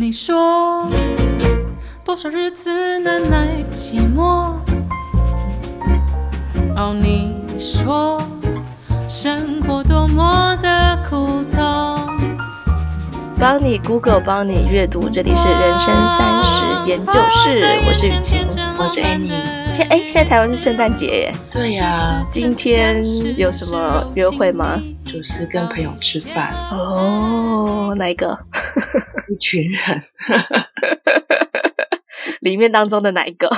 你说多少日子难耐寂寞？哦，你说生活多么的苦痛。帮你 Google，帮你阅读，这里是人生三十研究室，我是雨晴，我是 Annie。现哎，现在台湾是圣诞节耶。对呀、啊，今天有什么约会吗？就是跟朋友吃饭。哦，哪一个？一群人。里面当中的哪一个？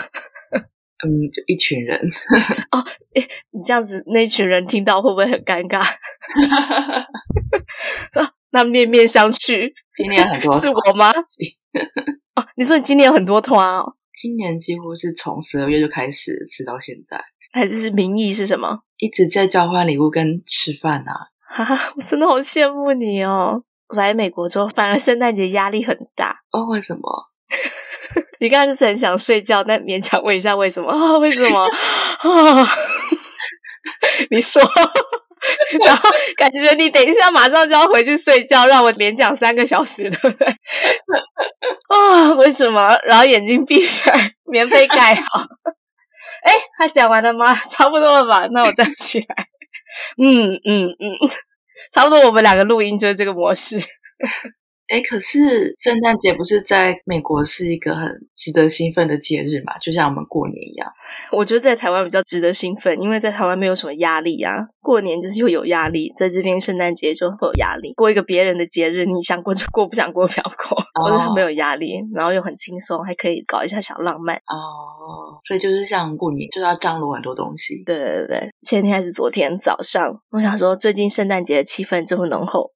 嗯，就一群人。哦，哎，你这样子，那一群人听到会不会很尴尬？说那面面相觑。今年很多是我吗？哦，你说你今年有很多团哦。今年几乎是从十二月就开始吃到现在。还是名义是什么？一直在交换礼物跟吃饭啊。哈哈，我真的好羡慕你哦！我来美国之后，反而圣诞节压力很大哦。为什么？你刚刚就是很想睡觉，但勉强问一下为什么啊？为什么啊？你说，然后感觉你等一下马上就要回去睡觉，让我连讲三个小时，对不对？啊，为什么？然后眼睛闭起来，棉被盖好。哎，他讲完了吗？差不多了吧？那我站起来。嗯嗯嗯，差不多，我们两个录音就是这个模式。哎，可是圣诞节不是在美国是一个很值得兴奋的节日嘛？就像我们过年一样。我觉得在台湾比较值得兴奋，因为在台湾没有什么压力啊。过年就是会有压力，在这边圣诞节就会有压力。过一个别人的节日，你想过就过，不想过不要过。或者很没有压力，然后又很轻松，还可以搞一下小浪漫。哦，所以就是像过年，就是要张罗很多东西。对对对，前天还是昨天早上，我想说最近圣诞节的气氛这么浓厚。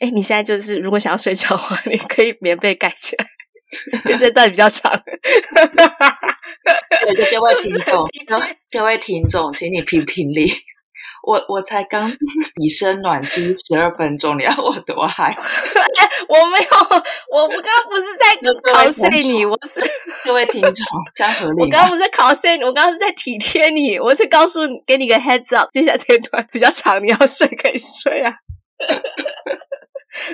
哎，你现在就是如果想要睡觉的话，你可以棉被盖起来，因为这段比较长。各位听众，各位听众，请你评评理。我我才刚以身暖机十二分钟，你要我多嗨？我没有，我刚刚不是在考试你，我是各位听众，这样合理。我刚刚不是在考试，我刚刚是在体贴你，我是告诉你，给你个 heads up，接下来这一段比较长，你要睡可以睡啊。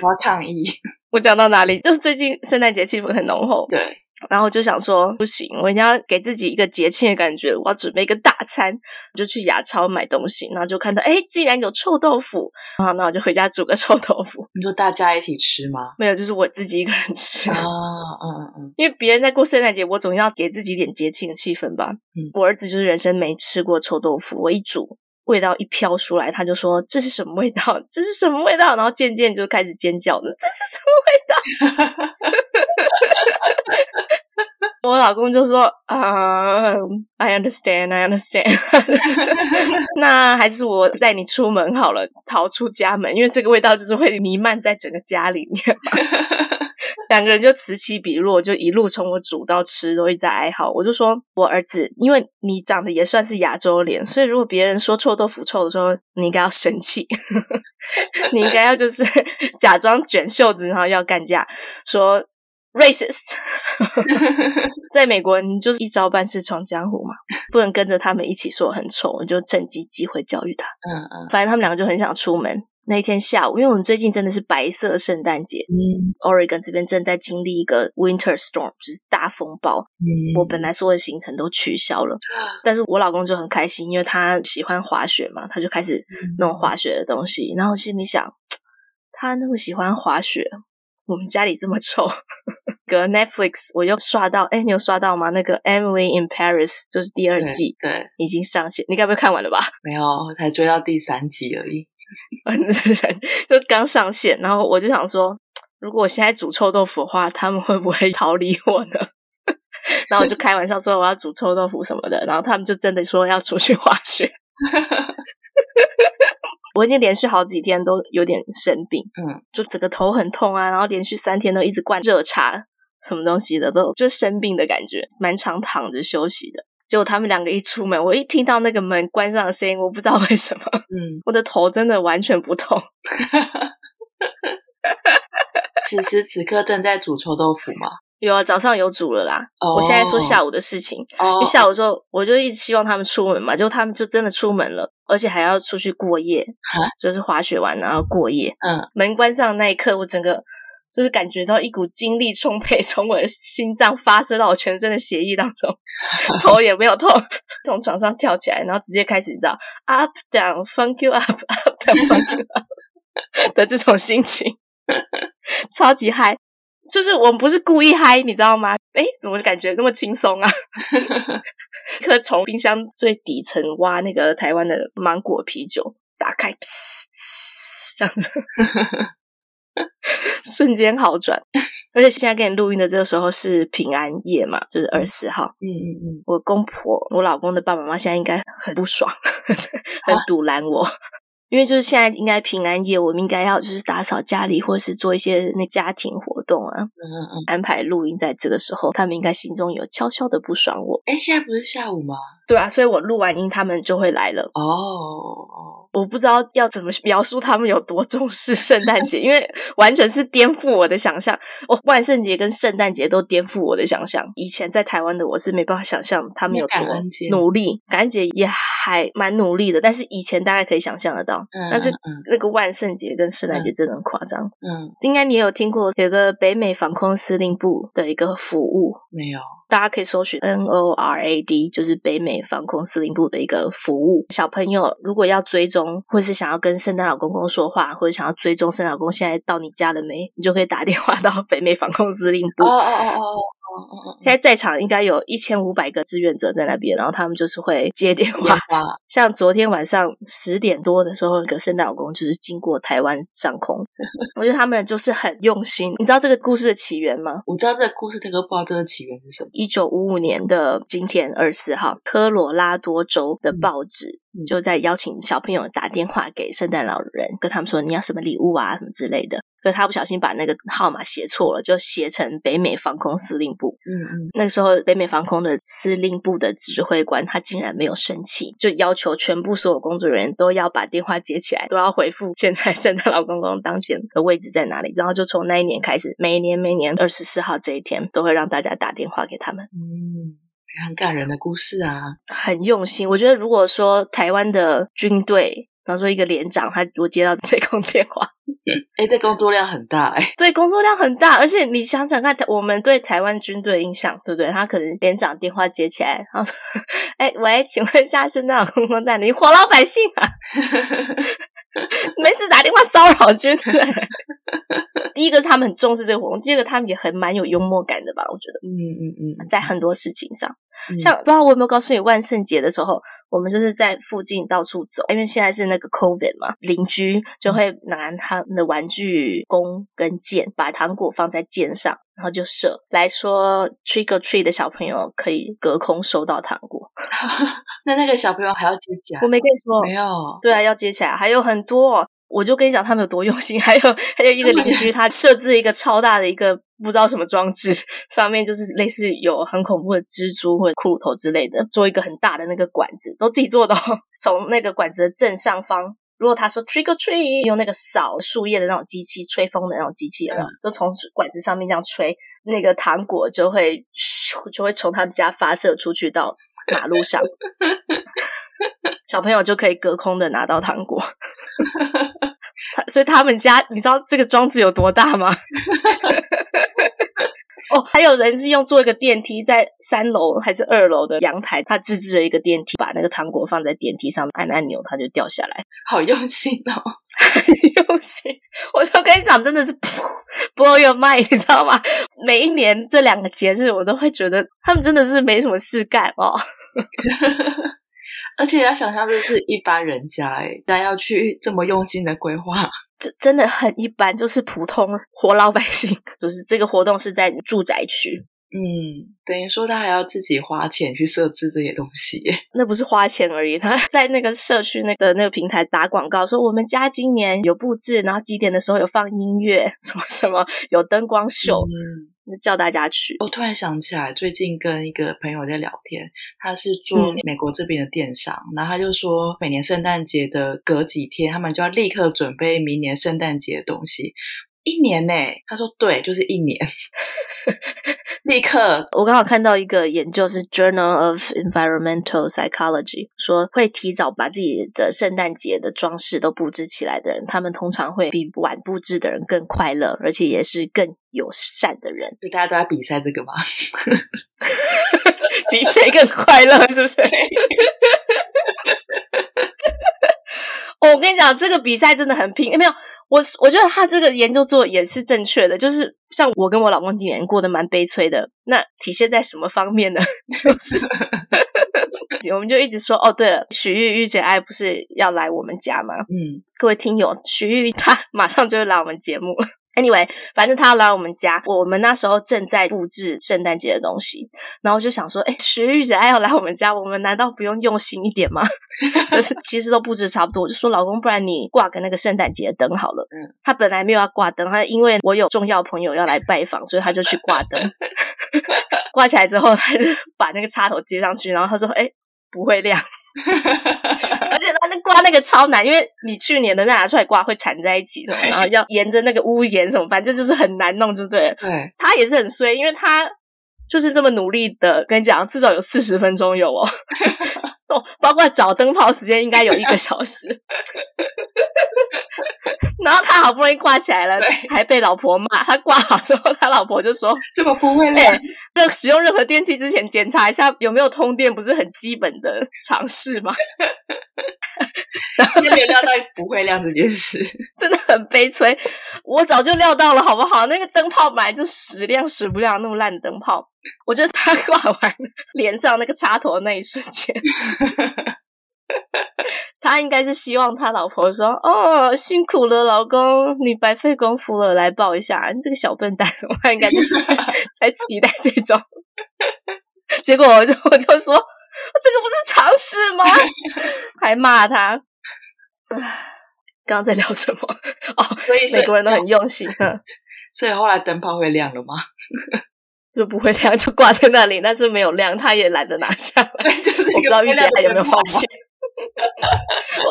我要抗议！我讲到哪里？就是最近圣诞节气氛很浓厚，对。然后我就想说，不行，我一定要给自己一个节庆的感觉。我要准备一个大餐，我就去雅超买东西，然后就看到，哎，竟然有臭豆腐，然后那我就回家煮个臭豆腐。你说大家一起吃吗？没有，就是我自己一个人吃。啊，嗯嗯。因为别人在过圣诞节，我总要给自己一点节庆的气氛吧。嗯。我儿子就是人生没吃过臭豆腐，我一煮。味道一飘出来，他就说：“这是什么味道？这是什么味道？”然后渐渐就开始尖叫了：“这是什么味道？” 我老公就说：“啊、uh,，I understand, I understand。”那还是我带你出门好了，逃出家门，因为这个味道就是会弥漫在整个家里面嘛。两个人就此起彼落，就一路从我煮到吃都一直在哀嚎。我就说我儿子，因为你长得也算是亚洲脸，所以如果别人说臭豆腐臭的时候，你应该要生气，你应该要就是假装卷袖子，然后要干架，说 racist。在美国，你就是一招半式闯江湖嘛，不能跟着他们一起说很丑，我就趁机机会教育他。嗯嗯，反正他们两个就很想出门。那一天下午，因为我们最近真的是白色圣诞节，嗯，Oregon 这边正在经历一个 Winter Storm，就是大风暴。嗯，我本来所有的行程都取消了，但是我老公就很开心，因为他喜欢滑雪嘛，他就开始弄滑雪的东西。嗯、然后心里想，他那么喜欢滑雪，我们家里这么臭。隔 Netflix 我又刷到，哎，你有刷到吗？那个 Emily in Paris 就是第二季，对，对已经上线，你该不会看完了吧？没有，才追到第三集而已。就刚上线，然后我就想说，如果我现在煮臭豆腐的话，他们会不会逃离我呢？然后我就开玩笑说我要煮臭豆腐什么的，然后他们就真的说要出去滑雪。我已经连续好几天都有点生病，嗯，就整个头很痛啊，然后连续三天都一直灌热茶，什么东西的都就生病的感觉，蛮常躺着休息的。结果他们两个一出门，我一听到那个门关上的声音，我不知道为什么，嗯，我的头真的完全不痛。此时此刻正在煮臭豆腐吗？有啊，早上有煮了啦。Oh. 我现在说下午的事情，oh. 因为下午的时候我就一直希望他们出门嘛，结果他们就真的出门了，而且还要出去过夜，哈，就是滑雪完然后过夜。嗯，门关上的那一刻，我整个就是感觉到一股精力充沛从我的心脏发射到我全身的血液当中，头也没有痛，从床上跳起来，然后直接开始你知道 up down funk you up up down funk you up 的这种心情，超级嗨，就是我们不是故意嗨，你知道吗？诶，怎么感觉那么轻松啊？可从冰箱最底层挖那个台湾的芒果啤酒，打开，这样子。瞬间好转，而且现在跟你录音的这个时候是平安夜嘛，就是二十四号。嗯嗯嗯，我公婆，我老公的爸爸妈妈现在应该很不爽，很堵拦我。因为就是现在应该平安夜，我们应该要就是打扫家里，或是做一些那家庭活动啊。嗯嗯嗯，安排录音在这个时候，他们应该心中有悄悄的不爽我。哎，现在不是下午吗？对啊，所以我录完音，他们就会来了。哦，我不知道要怎么描述他们有多重视圣诞节，因为完全是颠覆我的想象。哦，万圣节跟圣诞节都颠覆我的想象。以前在台湾的我是没办法想象他们有多努力，感恩节也还蛮努力的，但是以前大概可以想象得到。嗯，但是那个万圣节跟圣诞节真的很夸张。嗯，应该你有听过有个北美防空司令部的一个服务没有？大家可以搜寻 NORAD，就是北美防空司令部的一个服务。小朋友如果要追踪，或是想要跟圣诞老公公说话，或者想要追踪圣诞老公现在到你家了没，你就可以打电话到北美防空司令部。哦哦哦哦。现在在场应该有一千五百个志愿者在那边，然后他们就是会接电话。像昨天晚上十点多的时候，一个圣诞老公就是经过台湾上空，我觉得他们就是很用心。你知道这个故事的起源吗？我知道这个故事，这个不知道这个起源是什么。一九五五年的今天二十四号，科罗拉多州的报纸就在邀请小朋友打电话给圣诞老人，跟他们说你要什么礼物啊，什么之类的。可是他不小心把那个号码写错了，就写成北美防空司令部。嗯嗯，那个时候北美防空的司令部的指挥官他竟然没有生气，就要求全部所有工作人员都要把电话接起来，都要回复现在圣诞老公公当前的位置在哪里。然后就从那一年开始，每一年每年二十四号这一天都会让大家打电话给他们。嗯，很感人的故事啊，很用心。我觉得如果说台湾的军队，比方说一个连长，他如果接到这通电话。哎，这工作量很大哎，对，工作量很大，而且你想想看，我们对台湾军队的印象，对不对？他可能连长电话接起来，然后说：“哎，喂，请问一下，现在有空空在哪里？活老百姓啊，没事打电话骚扰军队。”第一个是他们很重视这个活动，第二个他们也很蛮有幽默感的吧？我觉得，嗯嗯嗯，在很多事情上。像不知道我有没有告诉你，万圣节的时候，我们就是在附近到处走，因为现在是那个 COVID 嘛，邻居就会拿他们的玩具弓跟箭，把糖果放在箭上，然后就射。来说 trick or treat 的小朋友可以隔空收到糖果，那那个小朋友还要接起来？我没跟你说，没有。对啊，要接起来，还有很多。我就跟你讲，他们有多用心。还有还有一个邻居，他设置一个超大的一个不知道什么装置，上面就是类似有很恐怖的蜘蛛或者骷髅头之类的，做一个很大的那个管子，都自己做的哦。从那个管子的正上方，如果他说 trick or treat，用那个扫树叶的那种机器，吹风的那种机器，有没有？就从管子上面这样吹，那个糖果就会咻，就会从他们家发射出去到马路上。小朋友就可以隔空的拿到糖果，所以他们家，你知道这个装置有多大吗？哦，还有人是用做一个电梯，在三楼还是二楼的阳台，他自制了一个电梯，把那个糖果放在电梯上面，按按钮，它就掉下来。好用心哦，很用心。我就跟你讲，真的是 blow your mind，你知道吗？每一年这两个节日，我都会觉得他们真的是没什么事干哦。而且要想象这是一般人家诶，大家要去这么用心的规划，就真的很一般，就是普通活老百姓。就是这个活动是在住宅区，嗯，等于说他还要自己花钱去设置这些东西，那不是花钱而已，他 在那个社区那个那个平台打广告，说我们家今年有布置，然后几点的时候有放音乐，什么什么有灯光秀。嗯叫大家去。我突然想起来，最近跟一个朋友在聊天，他是做美国这边的电商，嗯、然后他就说，每年圣诞节的隔几天，他们就要立刻准备明年圣诞节的东西。一年呢？他说对，就是一年。立刻。我刚好看到一个研究是《Journal of Environmental Psychology》，说会提早把自己的圣诞节的装饰都布置起来的人，他们通常会比晚布置的人更快乐，而且也是更友善的人。就大家都在比赛这个吗？比谁更快乐，是不是？我跟你讲，这个比赛真的很拼。有没有，我我觉得他这个研究做也是正确的。就是像我跟我老公今年过得蛮悲催的，那体现在什么方面呢？就是我们就一直说，哦，对了，许玉玉姐爱不是要来我们家吗？嗯，各位听友，许玉她马上就会来我们节目。Anyway，反正他要来我们家，我们那时候正在布置圣诞节的东西，然后我就想说，哎，徐玉姐爱要来我们家，我们难道不用用心一点吗？就是其实都布置差不多，我就说老公，不然你挂个那个圣诞节灯好了。嗯，他本来没有要挂灯，他因为我有重要朋友要来拜访，所以他就去挂灯。挂起来之后，他就把那个插头接上去，然后他说，哎。不会亮，而且它那挂那个超难，因为你去年的再拿出来挂会缠在一起什么，然后要沿着那个屋檐什么，反正就是很难弄，就对了。对，他也是很衰，因为他就是这么努力的，跟你讲，至少有四十分钟有哦。哦，包括找灯泡时间应该有一个小时，然后他好不容易挂起来了，还被老婆骂。他挂好之后，他老婆就说：“这么不会亮，那、欸、使用任何电器之前检查一下有没有通电，不是很基本的常识吗？” 然后就没有料到不会亮这件事，真的很悲催。我早就料到了，好不好？那个灯泡本来就使亮使不亮，那么烂的灯泡。我觉得他挂完连上那个插头的那一瞬间，他应该是希望他老婆说：“哦，辛苦了，老公，你白费功夫了，来抱一下。”你这个小笨蛋，他应该是 在期待这种。结果我就我就说：“这个不是常识吗？”还骂他。刚刚在聊什么？哦，所以美国人都很用心。嗯，所以后来灯泡会亮了吗？就不会亮，就挂在那里，但是没有亮，他也懒得拿下来。我不知道玉姐还有没有发现。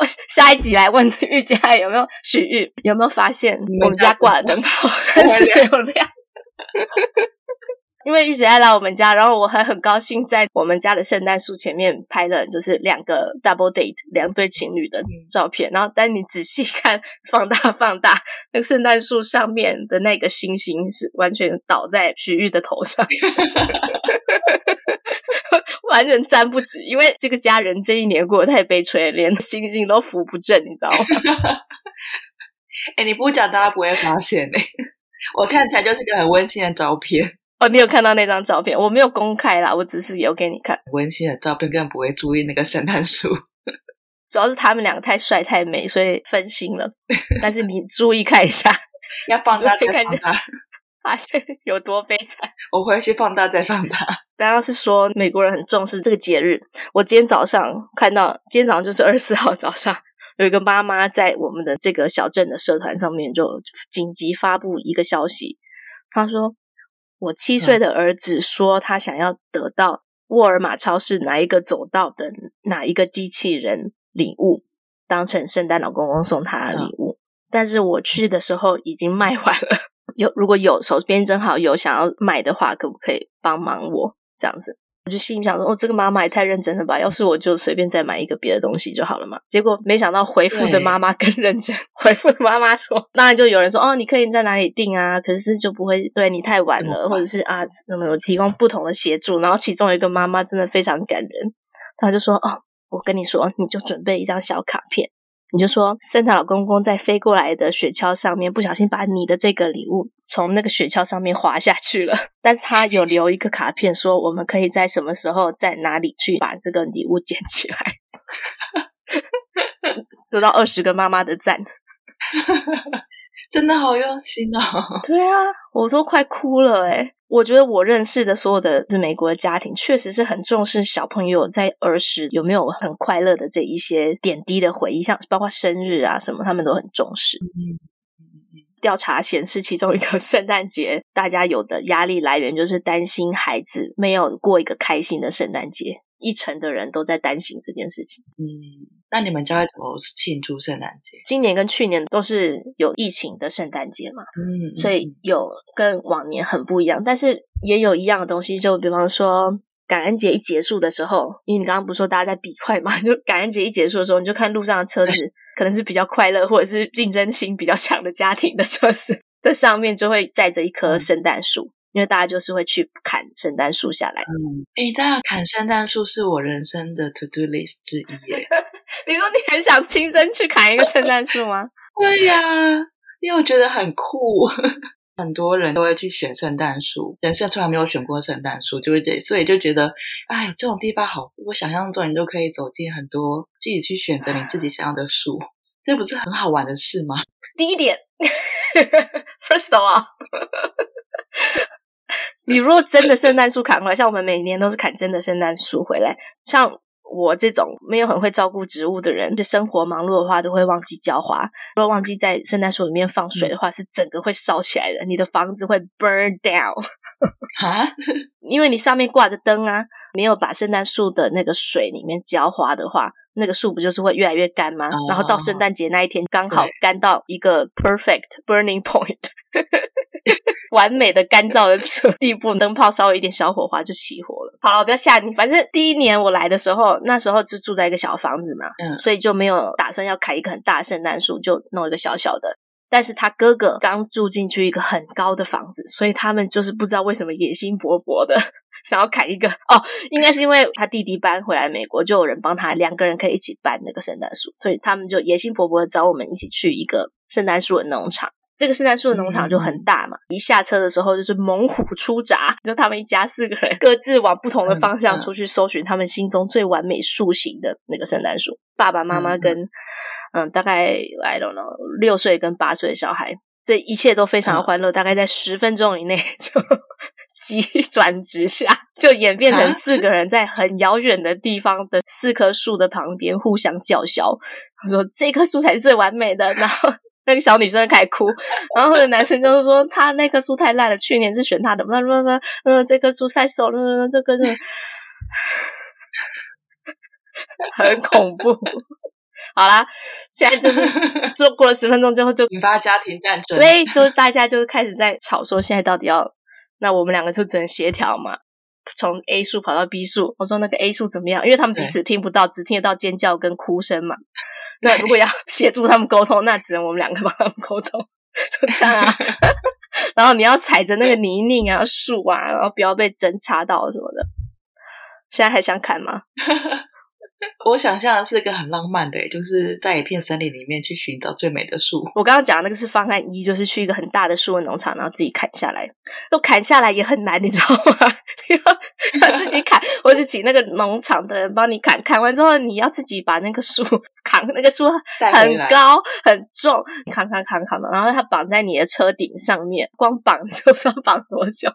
我下一集来问玉姐还有没有许玉有没有发现我们家挂了灯泡，但是没有亮。因为玉姐爱来我们家，然后我还很高兴在我们家的圣诞树前面拍了，就是两个 double date 两对情侣的照片。然后，但你仔细 看，放大放大，那个圣诞树上面的那个星星是完全倒在徐玉的头上，完全沾不直。因为这个家人这一年过得太悲催，连星星都扶不正，你知道吗？哎，你不讲，大家不会发现呢。我看起来就是个很温馨的照片。哦，你有看到那张照片？我没有公开啦，我只是有给你看温馨的照片，根本不会注意那个圣诞树。主要是他们两个太帅太美，所以分心了。但是你 注意看一下，要放大再放大，发现有多悲惨。我回去放大再放大。刚刚是说美国人很重视这个节日。我今天早上看到，今天早上就是二十四号早上，有一个妈妈在我们的这个小镇的社团上面就紧急发布一个消息，她说。我七岁的儿子说，他想要得到沃尔玛超市哪一个走道的哪一个机器人礼物，当成圣诞老公公送他的礼物。但是我去的时候已经卖完了。有如果有手边正好有想要买的话，可不可以帮忙我这样子？我就心里想说，哦，这个妈妈也太认真了吧！要是我就随便再买一个别的东西就好了嘛。结果没想到回复的妈妈更认真，回复的妈妈说，当然就有人说，哦，你可以在哪里订啊？可是就不会对你太晚了，或者是啊，那么我提供不同的协助。然后其中有一个妈妈真的非常感人，她就说，哦，我跟你说，你就准备一张小卡片。你就说，圣诞老公公在飞过来的雪橇上面，不小心把你的这个礼物从那个雪橇上面滑下去了。但是他有留一个卡片，说我们可以在什么时候在哪里去把这个礼物捡起来。得到二十个妈妈的赞，真的好用心哦。对啊，我都快哭了诶。我觉得我认识的所有的是美国的家庭，确实是很重视小朋友在儿时有没有很快乐的这一些点滴的回忆，像包括生日啊什么，他们都很重视。调查显示，其中一个 圣诞节大家有的压力来源就是担心孩子没有过一个开心的圣诞节，一成的人都在担心这件事情。嗯。那你们家会怎么庆祝圣诞节？今年跟去年都是有疫情的圣诞节嘛，嗯，所以有跟往年很不一样。但是也有一样的东西，就比方说感恩节一结束的时候，因为你刚刚不是说大家在比快嘛，就感恩节一结束的时候，你就看路上的车子 可能是比较快乐或者是竞争心比较强的家庭的车子的上面就会载着一棵圣诞树。嗯因为大家就是会去砍圣诞树下来。嗯，诶，当然砍圣诞树是我人生的 to do list 之一耶。你说你很想亲身去砍一个圣诞树吗？对呀，因为我觉得很酷。很多人都会去选圣诞树，人生从来没有选过圣诞树，就会这，所以就觉得，哎，这种地方好。我想象中你就可以走进很多，自己去选择你自己想要的树，这不是很好玩的事吗？第一点，First of all。你如果真的圣诞树砍回来，像我们每年都是砍真的圣诞树回来。像我这种没有很会照顾植物的人，就生活忙碌的话，都会忘记浇花。如果忘记在圣诞树里面放水的话，是整个会烧起来的，你的房子会 burn down。哈，因为你上面挂着灯啊，没有把圣诞树的那个水里面浇花的话，那个树不就是会越来越干吗？然后到圣诞节那一天，刚好干到一个 perfect burning point。完美的干燥的地步，灯泡稍微一点小火花就起火了。好了，我不要吓你。反正第一年我来的时候，那时候就住在一个小房子嘛，嗯，所以就没有打算要砍一个很大的圣诞树，就弄一个小小的。但是他哥哥刚住进去一个很高的房子，所以他们就是不知道为什么野心勃勃的 想要砍一个哦，应该是因为他弟弟搬回来美国，就有人帮他两个人可以一起搬那个圣诞树，所以他们就野心勃勃的找我们一起去一个圣诞树的农场。这个圣诞树的农场就很大嘛，嗯、一下车的时候就是猛虎出闸，就他们一家四个人各自往不同的方向出去搜寻他们心中最完美树形的那个圣诞树。爸爸妈妈跟嗯，嗯，大概 I don't know 六岁跟八岁的小孩，这一切都非常的欢乐。嗯、大概在十分钟以内 就急转直下，就演变成四个人在很遥远的地方的四棵树的旁边互相叫嚣。他说：“这棵树才是最完美的。”然后。那个小女生开始哭，然后那个男生就是说他那棵树太烂了，去年是选他的，那那那嗯，这棵树太瘦了，这个就 很恐怖。好啦，现在就是 就过了十分钟之后就引发家庭战争，对，就是大家就开始在吵说现在到底要，那我们两个就只能协调嘛。从 A 树跑到 B 树，我说那个 A 树怎么样？因为他们彼此听不到，只听得到尖叫跟哭声嘛。那如果要协助他们沟通，那只能我们两个帮他们沟通，就这样啊。然后你要踩着那个泥泞啊树啊，然后不要被针插到什么的。现在还想砍吗？我想象的是一个很浪漫的，就是在一片森林里面去寻找最美的树。我刚刚讲的那个是方案一，就是去一个很大的树的农场，然后自己砍下来。都砍下来也很难，你知道吗？你 要，要自己砍，或者请那个农场的人帮你砍。砍完之后，你要自己把那个树扛，那个树很高很重，扛扛扛扛的，然后它绑在你的车顶上面，光绑就不知道绑多久，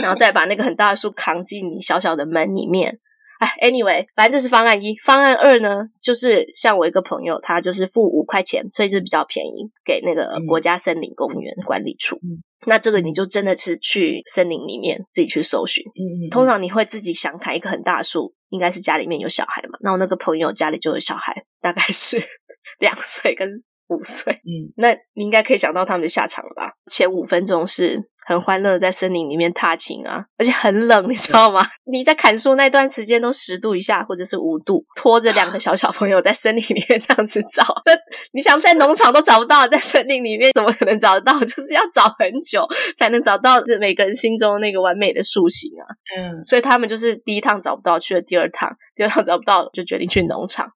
然后再把那个很大的树扛进你小小的门里面。Anyway，反正这是方案一。方案二呢，就是像我一个朋友，他就是付五块钱，所以是比较便宜，给那个国家森林公园管理处。嗯、那这个你就真的是去森林里面自己去搜寻。嗯嗯。通常你会自己想砍一棵很大的树，应该是家里面有小孩嘛。那我那个朋友家里就有小孩，大概是 两岁跟五岁。嗯，那你应该可以想到他们的下场了吧？前五分钟是。很欢乐，在森林里面踏青啊，而且很冷，你知道吗？你在砍树那段时间都十度以下，或者是五度，拖着两个小小朋友在森林里面这样子找，那 你想在农场都找不到，在森林里面怎么可能找得到？就是要找很久才能找到，这每个人心中那个完美的树形啊。嗯，所以他们就是第一趟找不到，去了第二趟，第二趟找不到，就决定去农场。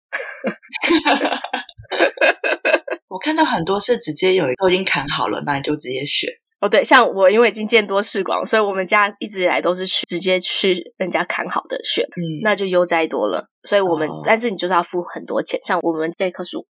我看到很多是直接有一个已经砍好了，那你就直接选。哦，对，像我因为已经见多识广，所以我们家一直以来都是去直接去人家砍好的选，嗯，那就悠哉多了。所以我们、哦、但是你就是要付很多钱，像我们这棵树，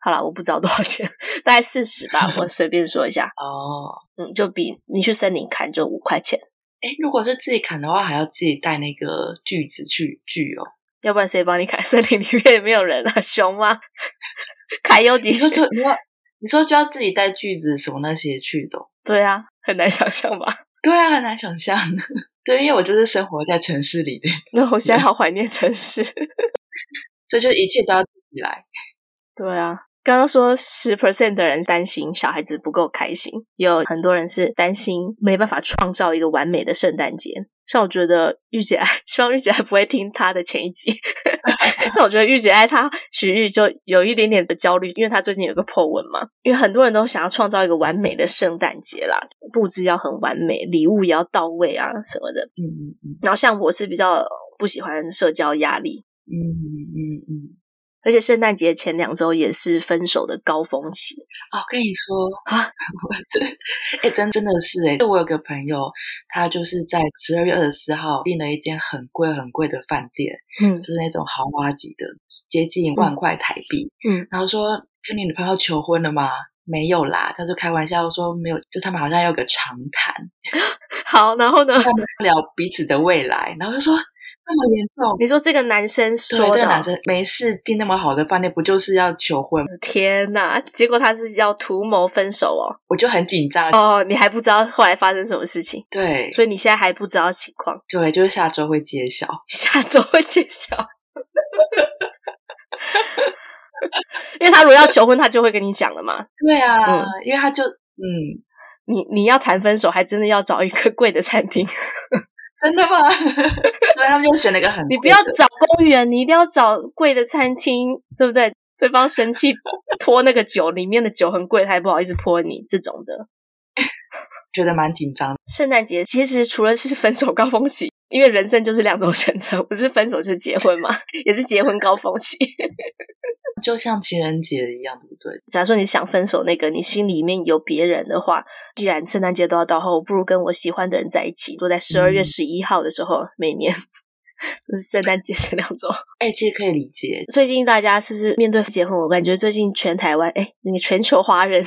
好了，我不知道多少钱，大概四十吧，我 随便说一下。哦，嗯，就比你去森林砍就五块钱。哎，如果是自己砍的话，还要自己带那个锯子去锯哦，要不然谁帮你砍？森林里面也没有人啊，熊吗？砍有几说就你要你说就要自己带锯子什么那些去的。对啊，很难想象吧？对啊，很难想象。对，因为我就是生活在城市里的。那我现在好怀念城市，所以就一切都要自己来。对啊，刚刚说十 percent 的人担心小孩子不够开心，有很多人是担心没办法创造一个完美的圣诞节。像我觉得御姐爱，希望御姐爱不会听他的前一集。像我觉得御姐爱他许玉就有一点点的焦虑，因为他最近有个 po 文嘛，因为很多人都想要创造一个完美的圣诞节啦，布置要很完美，礼物也要到位啊什么的。嗯嗯嗯。然后像我是比较不喜欢社交压力。嗯嗯嗯。嗯而且圣诞节前两周也是分手的高峰期哦。跟你说啊，哎，真真的是哎，就我有个朋友，他就是在十二月二十四号订了一间很贵很贵的饭店，嗯，就是那种豪华级的，接近万块台币，嗯，然后说跟你女朋友求婚了吗？没有啦，他就开玩笑说没有，就他们好像有个长谈，好，然后呢，他们聊彼此的未来，然后就说。这么严重？你说这个男生说的，这个男生没事订那么好的饭店，不就是要求婚？天哪！结果他是要图谋分手哦，我就很紧张哦。你还不知道后来发生什么事情？对，所以你现在还不知道情况？对，就是下周会揭晓，下周会揭晓。因为他如果要求婚，他就会跟你讲了嘛。对啊，嗯，因为他就嗯，你你要谈分手，还真的要找一个贵的餐厅。真的吗？对，他们就选了一个很……你不要找公园，你一定要找贵的餐厅，对不对？对方生气泼那个酒，里面的酒很贵，他也不好意思泼你这种的，觉得蛮紧张。圣诞节其实除了是分手高峰期，因为人生就是两种选择，不是分手就是结婚嘛，也是结婚高峰期。就像情人节一样，对不对？假如说你想分手，那个你心里面有别人的话，既然圣诞节都要到后，我不如跟我喜欢的人在一起。都在十二月十一号的时候，嗯、每年 就是圣诞节前两周。哎，其实可以理解。最近大家是不是面对结婚？我感觉最近全台湾，哎，那个全球华人，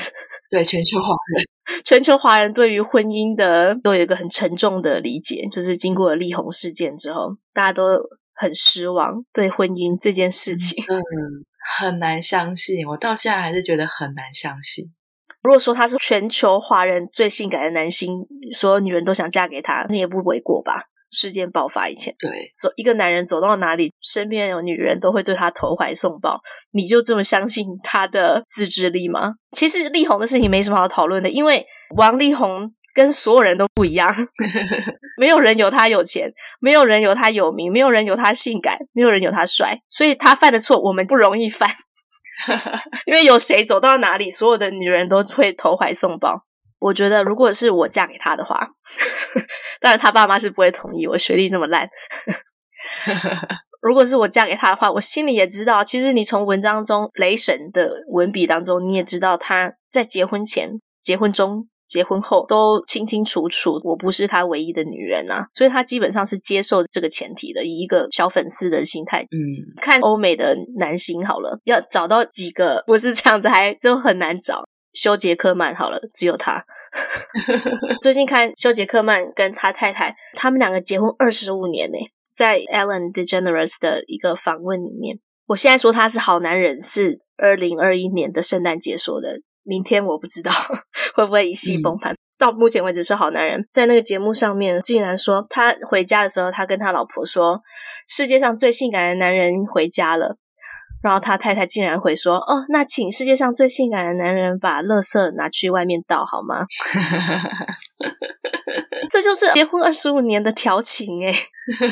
对全球华人，全球华人对于婚姻的都有一个很沉重的理解，就是经过了力宏事件之后，大家都很失望对婚姻这件事情。嗯。很难相信，我到现在还是觉得很难相信。如果说他是全球华人最性感的男星，所有女人都想嫁给他，那也不为过吧？事件爆发以前，对，走一个男人走到哪里，身边有女人都会对他投怀送抱，你就这么相信他的自制力吗？其实力宏的事情没什么好讨论的，因为王力宏。跟所有人都不一样，没有人有他有钱，没有人有他有名，没有人有他性感，没有人有他帅，所以他犯的错我们不容易犯，因为有谁走到哪里，所有的女人都会投怀送抱。我觉得如果是我嫁给他的话，当然他爸妈是不会同意，我学历这么烂。如果是我嫁给他的话，我心里也知道，其实你从文章中雷神的文笔当中，你也知道他在结婚前、结婚中。结婚后都清清楚楚，我不是他唯一的女人啊，所以他基本上是接受这个前提的，以一个小粉丝的心态。嗯，看欧美的男星好了，要找到几个不是这样子，还就很难找。休杰克曼好了，只有他。最近看休杰克曼跟他太太，他们两个结婚二十五年呢，在 Ellen DeGeneres 的一个访问里面，我现在说他是好男人，是二零二一年的圣诞节说的。明天我不知道 会不会一夕崩盘。嗯、到目前为止是好男人，在那个节目上面竟然说他回家的时候，他跟他老婆说世界上最性感的男人回家了，然后他太太竟然会说哦，那请世界上最性感的男人把垃圾拿去外面倒好吗？这就是结婚二十五年的调情诶，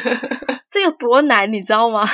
这有多难你知道吗？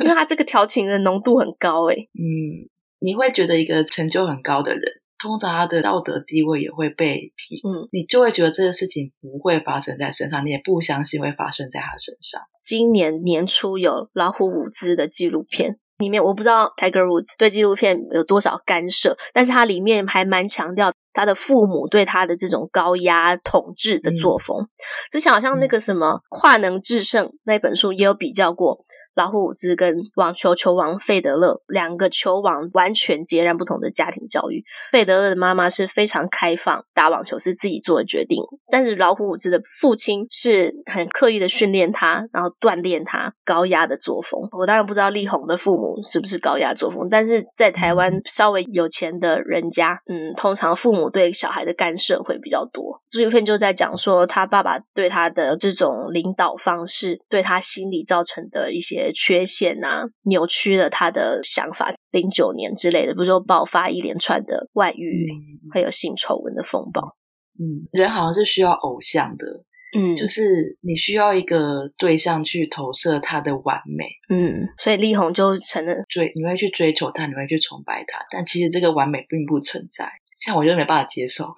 因为他这个调情的浓度很高诶，嗯。你会觉得一个成就很高的人，通常他的道德地位也会被提，嗯，你就会觉得这个事情不会发生在身上，你也不相信会发生在他身上。今年年初有老虎伍兹的纪录片，里面我不知道 Tiger Woods 对纪录片有多少干涉，但是它里面还蛮强调他的父母对他的这种高压统治的作风。嗯、之前好像那个什么《跨能制胜》那本书也有比较过。老虎伍兹跟网球球王费德勒两个球王完全截然不同的家庭教育。费德勒的妈妈是非常开放，打网球是自己做的决定，但是老虎伍兹的父亲是很刻意的训练他，然后锻炼他高压的作风。我当然不知道力宏的父母是不是高压作风，但是在台湾稍微有钱的人家，嗯，通常父母对小孩的干涉会比较多。纪录片就在讲说，他爸爸对他的这种领导方式，对他心理造成的一些。缺陷啊，扭曲了他的想法。零九年之类的，不是说爆发一连串的外遇，嗯、还有性丑闻的风暴。嗯，人好像是需要偶像的，嗯，就是你需要一个对象去投射他的完美，嗯，所以力宏就成了追，你会去追求他，你会去崇拜他，但其实这个完美并不存在，像我就没办法接受。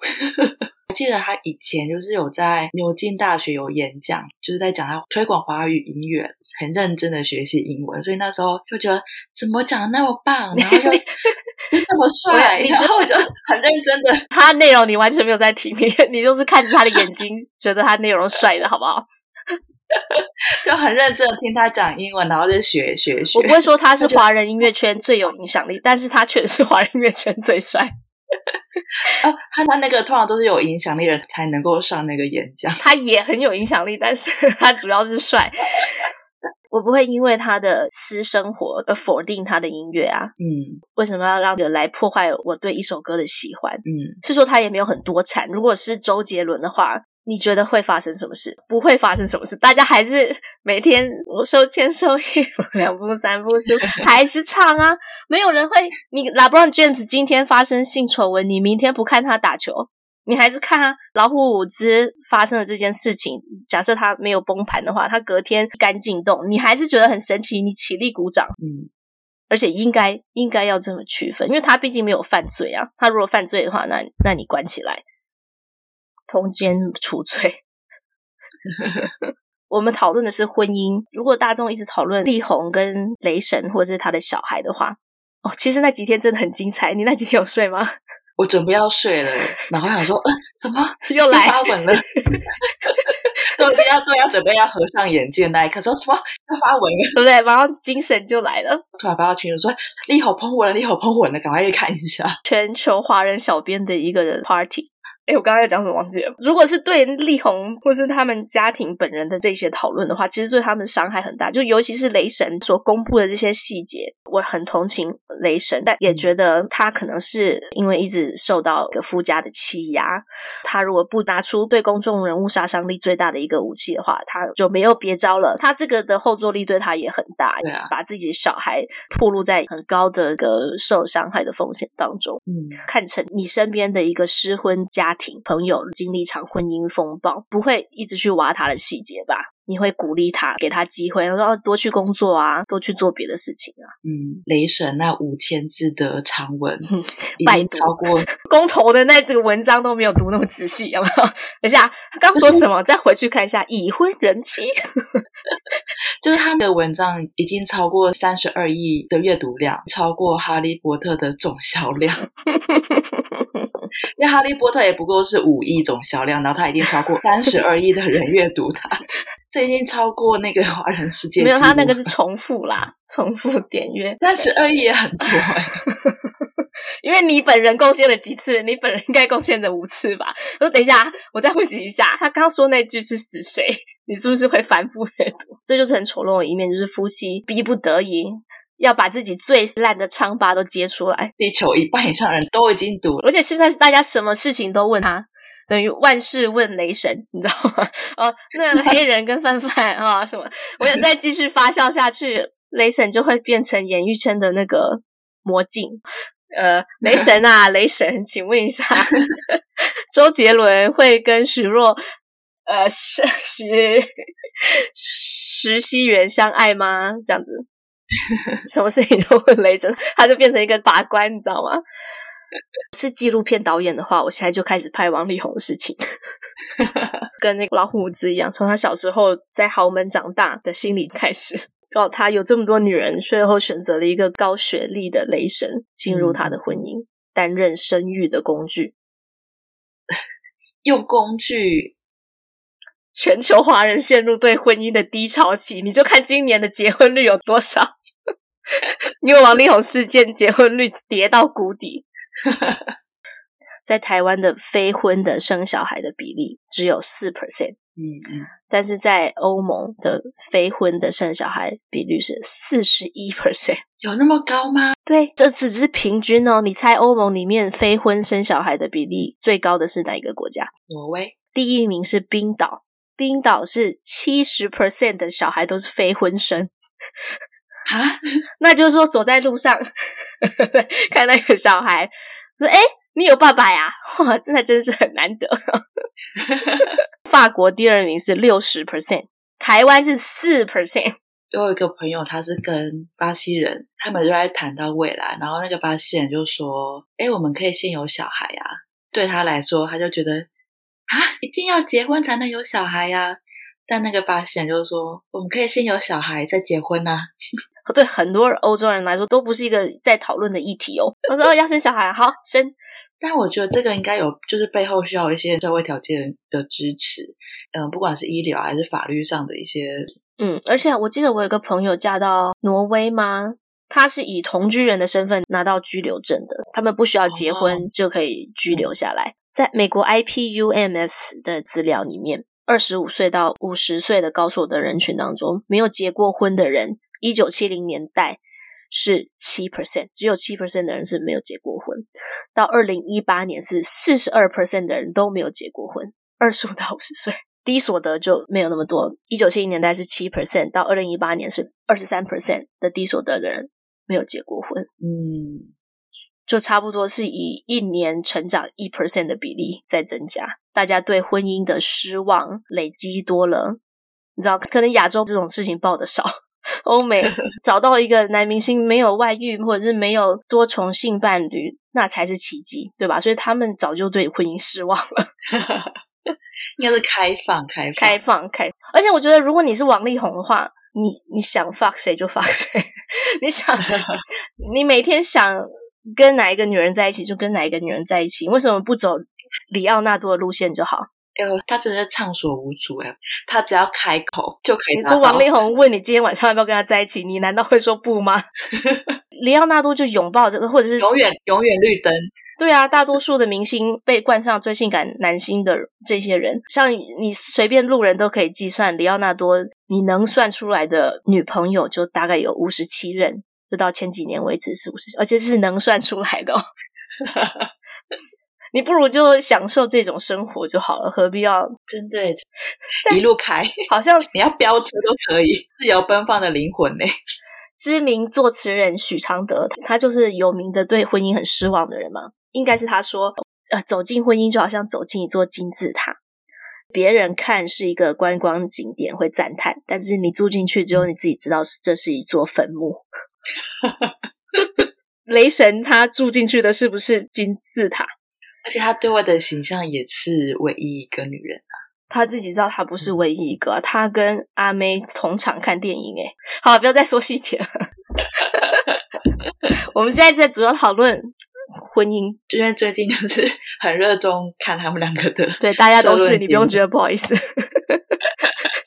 我记得他以前就是有在牛津大学有演讲，就是在讲他推广华语音乐，很认真的学习英文，所以那时候就觉得怎么讲的那么棒，然后又这么帅，然后我就很认真的。他内容你完全没有在听，你你就是看着他的眼睛，觉得他内容帅的好不好？就很认真的听他讲英文，然后就学学学。我不会说他是华人音乐圈最有影响力，但是他确实是华人音乐圈最帅。哦，他他那个通常都是有影响力的人才能够上那个演讲。他也很有影响力，但是他主要是帅。我不会因为他的私生活而否定他的音乐啊。嗯，为什么要让人来破坏我对一首歌的喜欢？嗯，是说他也没有很多产。如果是周杰伦的话。你觉得会发生什么事？不会发生什么事，大家还是 每天我手牵手一步两步三步四步，还是唱啊！没有人会。你 LeBron James 今天发生性丑闻，你明天不看他打球，你还是看啊。老虎伍兹发生了这件事情，假设他没有崩盘的话，他隔天干净动，你还是觉得很神奇，你起立鼓掌。嗯，而且应该应该要这么区分，因为他毕竟没有犯罪啊。他如果犯罪的话，那那你关起来。通奸除罪。我们讨论的是婚姻。如果大众一直讨论力宏跟雷神或者是他的小孩的话，哦，其实那几天真的很精彩。你那几天有睡吗？我准备要睡了，然后想说，呃，怎么又来发文了？都已经要都要准备要合上眼睛那一刻，说什么要发文了，对不对？然后精神就来了。突然发到群里说，力宏喷文了，力宏喷文了，赶快去看一下。全球华人小编的一个人 party。哎，我刚才要讲什么忘记了？如果是对力宏或是他们家庭本人的这些讨论的话，其实对他们伤害很大。就尤其是雷神所公布的这些细节，我很同情雷神，但也觉得他可能是因为一直受到一个夫家的欺压。他如果不拿出对公众人物杀伤力最大的一个武器的话，他就没有别招了。他这个的后坐力对他也很大，对啊，把自己小孩暴露在很高的一个受伤害的风险当中。嗯，看成你身边的一个失婚家。家庭朋友经历一场婚姻风暴，不会一直去挖他的细节吧？你会鼓励他，给他机会，然后多去工作啊，多去做别的事情啊。嗯，雷神那五千字的长文，拜读超过 公投的那这个文章都没有读那么仔细，有没有？等一下，他刚说什么？是再回去看一下已婚人妻。就是他的文章已经超过三十二亿的阅读量，超过《哈利波特》的总销量。因为《哈利波特》也不过是五亿总销量，然后他已经超过三十二亿的人阅读他。这已经超过那个华人世界，没有，他那个是重复啦，重复点阅三十二亿也很多哎，因为你本人贡献了几次，你本人应该贡献了五次吧？我说等一下，我再复习一下，他刚刚说那句是指谁？你是不是会反复阅读？这就是很丑陋的一面，就是夫妻逼不得已要把自己最烂的疮疤都揭出来。地球一半以上人都已经读了，而且现在是大家什么事情都问他。等于万事问雷神，你知道吗？哦，那个黑人跟范范啊，什么？我想再继续发酵下去，雷神就会变成演艺圈的那个魔镜。呃，雷神啊，雷神，请问一下，周杰伦会跟徐若呃徐徐徐熙媛相爱吗？这样子，什么事情都问雷神，他就变成一个法官，你知道吗？是纪录片导演的话，我现在就开始拍王力宏的事情，跟那个老虎子一样，从他小时候在豪门长大的心理开始。哦，他有这么多女人，最后选择了一个高学历的雷神进入他的婚姻，嗯、担任生育的工具，用工具。全球华人陷入对婚姻的低潮期，你就看今年的结婚率有多少？因为王力宏事件，结婚率跌到谷底。在台湾的非婚的生小孩的比例只有四 percent，嗯嗯，但是在欧盟的非婚的生小孩比率是四十一 percent，有那么高吗？对，这只是平均哦。你猜欧盟里面非婚生小孩的比例最高的是哪一个国家？挪威。第一名是冰岛，冰岛是七十 percent 的小孩都是非婚生。啊，那就是说走在路上 看那个小孩说：“哎，你有爸爸呀？哇，真的真是很难得。”法国第二名是六十 percent，台湾是四 percent。我有一个朋友，他是跟巴西人，他们就在谈到未来，然后那个巴西人就说：“哎，我们可以先有小孩呀。”对他来说，他就觉得啊，一定要结婚才能有小孩呀。但那个巴西人就是说：“我们可以先有小孩再结婚呐。” 对很多欧洲人来说，都不是一个在讨论的议题哦。我说：“要生小孩，好生。”但我觉得这个应该有，就是背后需要一些社会条件的支持，嗯，不管是医疗还是法律上的一些。嗯，而且我记得我有个朋友嫁到挪威吗？他是以同居人的身份拿到居留证的，他们不需要结婚就可以居留下来。在美国 IPUMS 的资料里面，二十五岁到五十岁的高所得人群当中，没有结过婚的人，一九七零年代是七 percent，只有七 percent 的人是没有结过婚。到二零一八年是四十二 percent 的人都没有结过婚，二十五到五十岁。低所得就没有那么多，一九七零年代是七 percent，到二零一八年是二十三 percent 的低所得的人没有结过婚，嗯，就差不多是以一年成长一 percent 的比例在增加，大家对婚姻的失望累积多了，你知道，可能亚洲这种事情报的少，欧美找到一个男明星没有外遇或者是没有多重性伴侣，那才是奇迹，对吧？所以他们早就对婚姻失望了。应该是开放，开放，开放，开。而且我觉得，如果你是王力宏的话，你你想 fuck 谁就 fuck 谁，你想你每天想跟哪一个女人在一起就跟哪一个女人在一起，为什么不走里奥纳多的路线就好？哎呦，他真的是畅所无阻哎，他只要开口就可以。你说王力宏问你今天晚上要不要跟他在一起，你难道会说不吗？里奥纳多就拥抱这个，或者是永远永远绿灯。对啊，大多数的明星被冠上最性感男星的这些人，像你随便路人都可以计算，里奥纳多你能算出来的女朋友就大概有五十七任，就到前几年为止是五十，而且是能算出来的哦。你不如就享受这种生活就好了，何必要真的 一路开？好像你要飙车都可以，自由奔放的灵魂呢？知名作词人许常德，他就是有名的对婚姻很失望的人嘛。应该是他说，呃，走进婚姻就好像走进一座金字塔，别人看是一个观光景点会赞叹，但是你住进去之后，你自己知道是这是一座坟墓。雷神他住进去的是不是金字塔？而且他对外的形象也是唯一一个女人啊，他自己知道他不是唯一一个，他跟阿妹同场看电影诶。好，不要再说细节了，我们现在在主要讨论。婚姻，因为最近就是很热衷看他们两个的，对，大家都是，你不用觉得不好意思。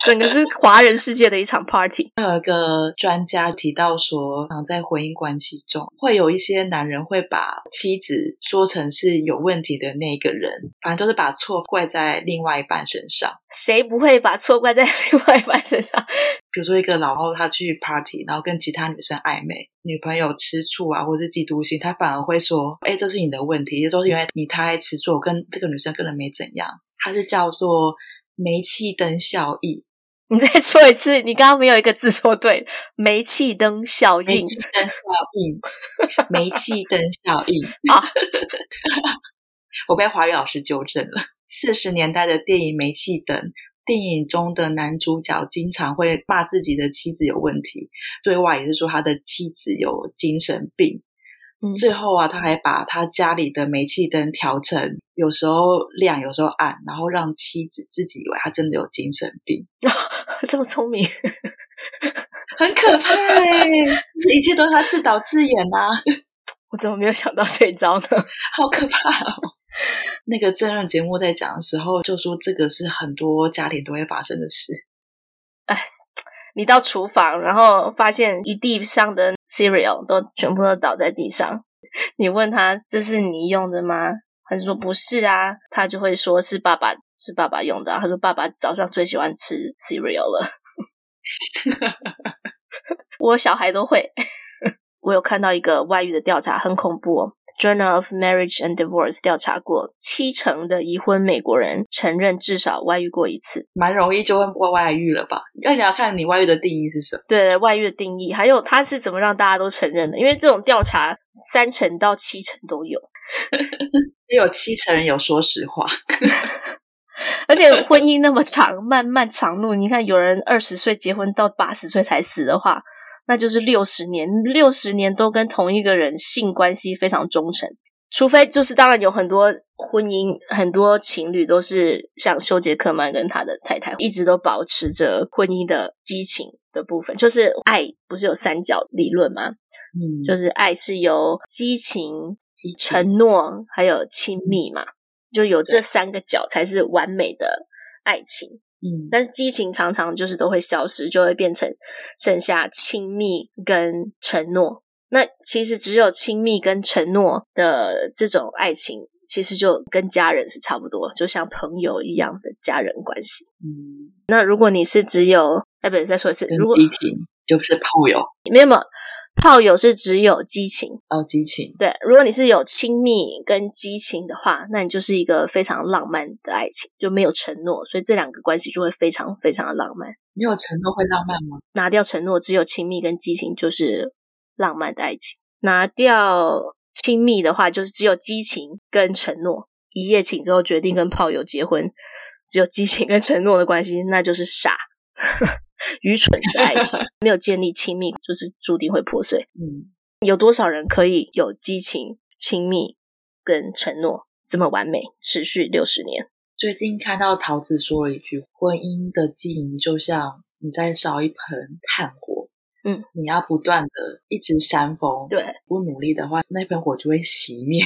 整个是华人世界的一场 party。有一个专家提到说，在婚姻关系中，会有一些男人会把妻子说成是有问题的那个人，反正都是把错怪在另外一半身上。谁不会把错怪在另外一半身上？比如说一个老后他去 party，然后跟其他女生暧昧，女朋友吃醋啊，或者是嫉妒心，他反而会说：“哎，这是你的问题，也都是因为你太爱吃醋，跟这个女生根本没怎样。”他是叫做煤气灯效应。你再说一次，你刚刚没有一个字说对，煤气灯效应。煤气灯效应，煤气灯效应。啊，我被华语老师纠正了。四十年代的电影《煤气灯》，电影中的男主角经常会骂自己的妻子有问题，对外也是说他的妻子有精神病。嗯、最后啊，他还把他家里的煤气灯调成有时候亮，有时候暗，然后让妻子自己以为他真的有精神病。哦、这么聪明，很可怕哎！这一切都是他自导自演呐、啊！我怎么没有想到这一招呢？好可怕哦！那个政论节目在讲的时候，就说这个是很多家庭都会发生的事。哎。你到厨房，然后发现一地上的 cereal 都全部都倒在地上。你问他，这是你用的吗？他就说不是啊，他就会说是爸爸，是爸爸用的。他说爸爸早上最喜欢吃 cereal 了。我小孩都会。我有看到一个外遇的调查，很恐怖哦。Journal of Marriage and Divorce 调查过，七成的已婚美国人承认至少外遇过一次，蛮容易就会外外遇了吧？那你要看你外遇的定义是什么？对，外遇的定义，还有他是怎么让大家都承认的？因为这种调查三成到七成都有，只有七成人有说实话。而且婚姻那么长，漫漫长路，你看有人二十岁结婚到八十岁才死的话，那就是六十年，六十年都跟同一个人性关系非常忠诚。除非就是当然有很多婚姻，很多情侣都是像休杰克曼跟他的太太一直都保持着婚姻的激情的部分，就是爱不是有三角理论吗？嗯，就是爱是由激情、承诺还有亲密嘛。就有这三个角才是完美的爱情，嗯，但是激情常常就是都会消失，就会变成剩下亲密跟承诺。那其实只有亲密跟承诺的这种爱情，其实就跟家人是差不多，就像朋友一样的家人关系。嗯，那如果你是只有，哎，不对，再说一次，如果激情就是炮友，没有没有。炮友是只有激情哦，激情。对，如果你是有亲密跟激情的话，那你就是一个非常浪漫的爱情，就没有承诺，所以这两个关系就会非常非常的浪漫。没有承诺会浪漫吗？拿掉承诺，只有亲密跟激情就是浪漫的爱情。拿掉亲密的话，就是只有激情跟承诺。一夜情之后决定跟炮友结婚，只有激情跟承诺的关系，那就是傻。愚蠢的爱情 没有建立亲密，就是注定会破碎。嗯，有多少人可以有激情、亲密跟承诺这么完美，持续六十年？最近看到桃子说了一句：“婚姻的经营就像你在烧一盆炭火，嗯，你要不断的一直扇风，对，不努力的话，那盆火就会熄灭。”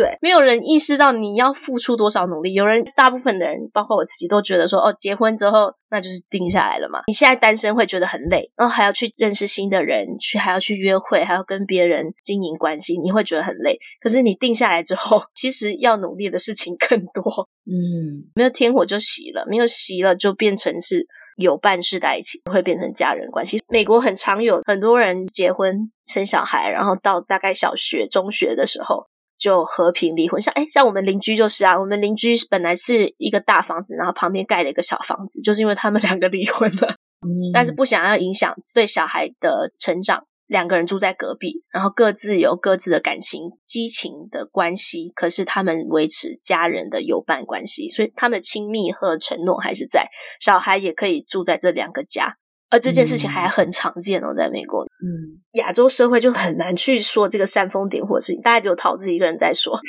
对，没有人意识到你要付出多少努力。有人，大部分的人，包括我自己，都觉得说，哦，结婚之后那就是定下来了嘛。你现在单身会觉得很累，然后还要去认识新的人，去还要去约会，还要跟别人经营关系，你会觉得很累。可是你定下来之后，其实要努力的事情更多。嗯，没有天火就熄了，没有熄了就变成是有伴式的爱情，会变成家人关系。美国很常有很多人结婚生小孩，然后到大概小学、中学的时候。就和平离婚，像诶像我们邻居就是啊，我们邻居本来是一个大房子，然后旁边盖了一个小房子，就是因为他们两个离婚了，嗯，但是不想要影响对小孩的成长，两个人住在隔壁，然后各自有各自的感情、激情的关系，可是他们维持家人的友伴关系，所以他们的亲密和承诺还是在，小孩也可以住在这两个家。而这件事情还很常见哦，在美国，嗯，亚洲社会就很难去说这个煽风点火的事情，大概只有桃子一个人在说，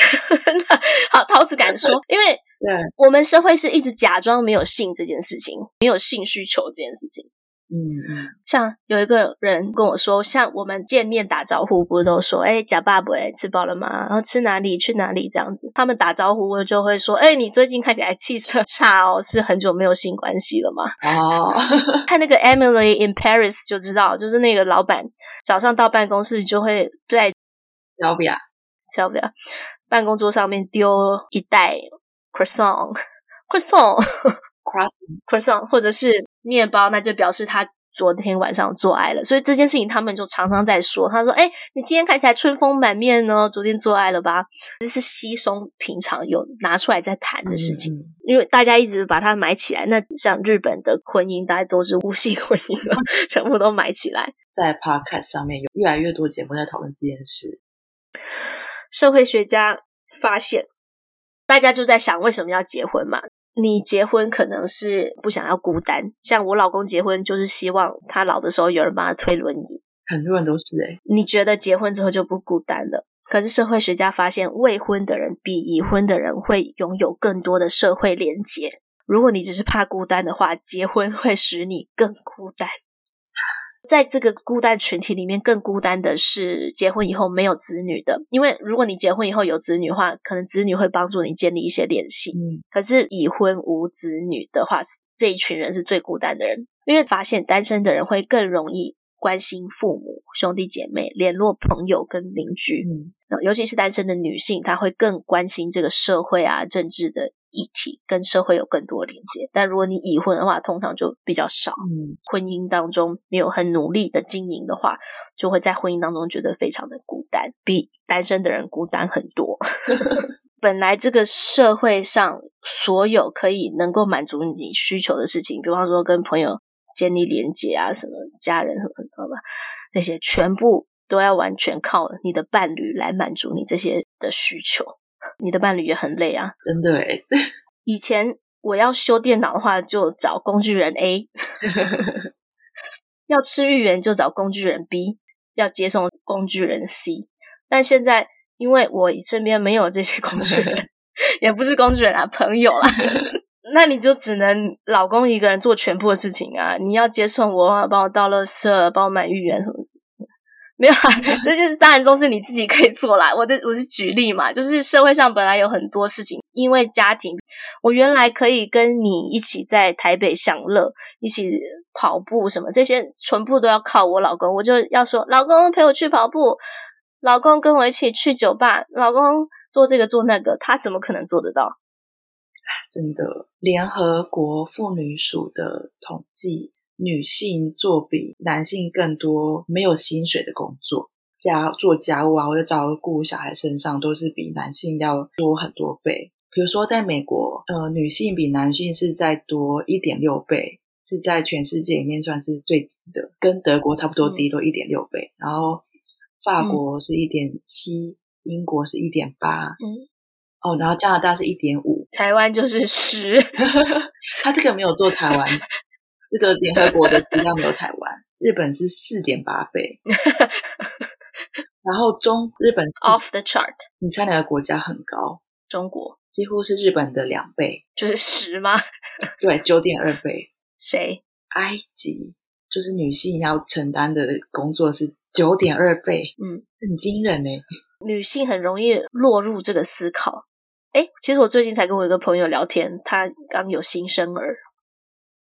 真的。好，桃子敢说，因为对。我们社会是一直假装没有性这件事情，没有性需求这件事情。嗯嗯，像有一个人跟我说，像我们见面打招呼，不是都说，哎，呷饱未，吃饱了吗？然后吃哪里？去哪里？这样子，他们打招呼我就会说，哎，你最近看起来气色差哦，是很久没有性关系了吗？哦，看那个 Emily in Paris 就知道，就是那个老板早上到办公室就会在 Sylvia Sylvia 办公桌上面丢一袋 croissant croissant croissant croissant 或者是。面包，那就表示他昨天晚上做爱了，所以这件事情他们就常常在说。他说：“哎，你今天看起来春风满面哦，昨天做爱了吧？”这是稀松平常有拿出来在谈的事情，嗯、因为大家一直把它埋起来。那像日本的婚姻，大家都是无性婚姻了，全部都埋起来。在 Podcast 上面有越来越多节目在讨论这件事。社会学家发现，大家就在想为什么要结婚嘛？你结婚可能是不想要孤单，像我老公结婚就是希望他老的时候有人帮他推轮椅。很多人都是诶。你觉得结婚之后就不孤单了？可是社会学家发现，未婚的人比已婚的人会拥有更多的社会连结。如果你只是怕孤单的话，结婚会使你更孤单。在这个孤单群体里面，更孤单的是结婚以后没有子女的。因为如果你结婚以后有子女的话，可能子女会帮助你建立一些联系。嗯，可是已婚无子女的话，这一群人是最孤单的人。因为发现单身的人会更容易关心父母、兄弟姐妹、联络朋友跟邻居。嗯，尤其是单身的女性，她会更关心这个社会啊、政治的议题，跟社会有更多连接。但如果你已婚的话，通常就比较少。嗯，婚姻当中没有很努力的经营的话，就会在婚姻当中觉得非常的孤单，比单身的人孤单很多。本来这个社会上所有可以能够满足你需求的事情，比方说跟朋友建立连接啊，什么家人什么什么吧，这些全部都要完全靠你的伴侣来满足你这些的需求。你的伴侣也很累啊，真的诶。以前我要修电脑的话，就找工具人 A；要吃芋圆就找工具人 B；要接送工具人 C。但现在。因为我身边没有这些工具人，也不是工具人啊，朋友啦，那你就只能老公一个人做全部的事情啊！你要接送我，帮我倒垃圾，帮我买芋圆什么的，没有啦，这些当然都是你自己可以做啦。我的我是举例嘛，就是社会上本来有很多事情，因为家庭，我原来可以跟你一起在台北享乐，一起跑步什么，这些全部都要靠我老公，我就要说，老公陪我去跑步。老公跟我一起去酒吧，老公做这个做那个，他怎么可能做得到？真的，联合国妇女署的统计，女性做比男性更多没有薪水的工作，家做家务啊，或者照顾小孩身上，都是比男性要多很多倍。比如说，在美国，呃，女性比男性是在多一点六倍，是在全世界里面算是最低的，跟德国差不多低，都一点六倍。然后。法国是一点七，英国是一点八，嗯，哦，然后加拿大是一点五，台湾就是十。他这个没有做台湾，这个联合国的资料没有台湾。日本是四点八倍，然后中日本 off the chart。你猜哪个国家很高？中国几乎是日本的两倍，就是十吗？对，九点二倍。谁？埃及，就是女性要承担的工作是。九点二倍，嗯，很惊人呢。女性很容易落入这个思考。诶，其实我最近才跟我一个朋友聊天，她刚有新生儿，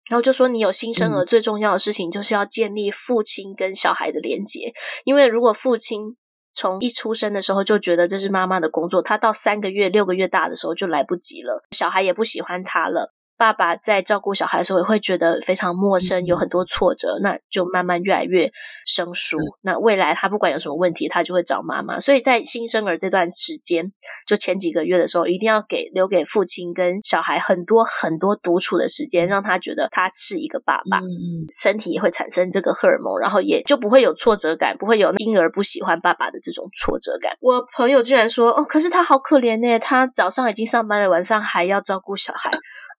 然后就说，你有新生儿最重要的事情就是要建立父亲跟小孩的连结，因为如果父亲从一出生的时候就觉得这是妈妈的工作，他到三个月、六个月大的时候就来不及了，小孩也不喜欢他了。爸爸在照顾小孩的时候也会觉得非常陌生，有很多挫折，那就慢慢越来越生疏。那未来他不管有什么问题，他就会找妈妈。所以在新生儿这段时间，就前几个月的时候，一定要给留给父亲跟小孩很多很多独处的时间，让他觉得他是一个爸爸。嗯，身体也会产生这个荷尔蒙，然后也就不会有挫折感，不会有婴儿不喜欢爸爸的这种挫折感。我朋友居然说：“哦，可是他好可怜呢，他早上已经上班了，晚上还要照顾小孩。”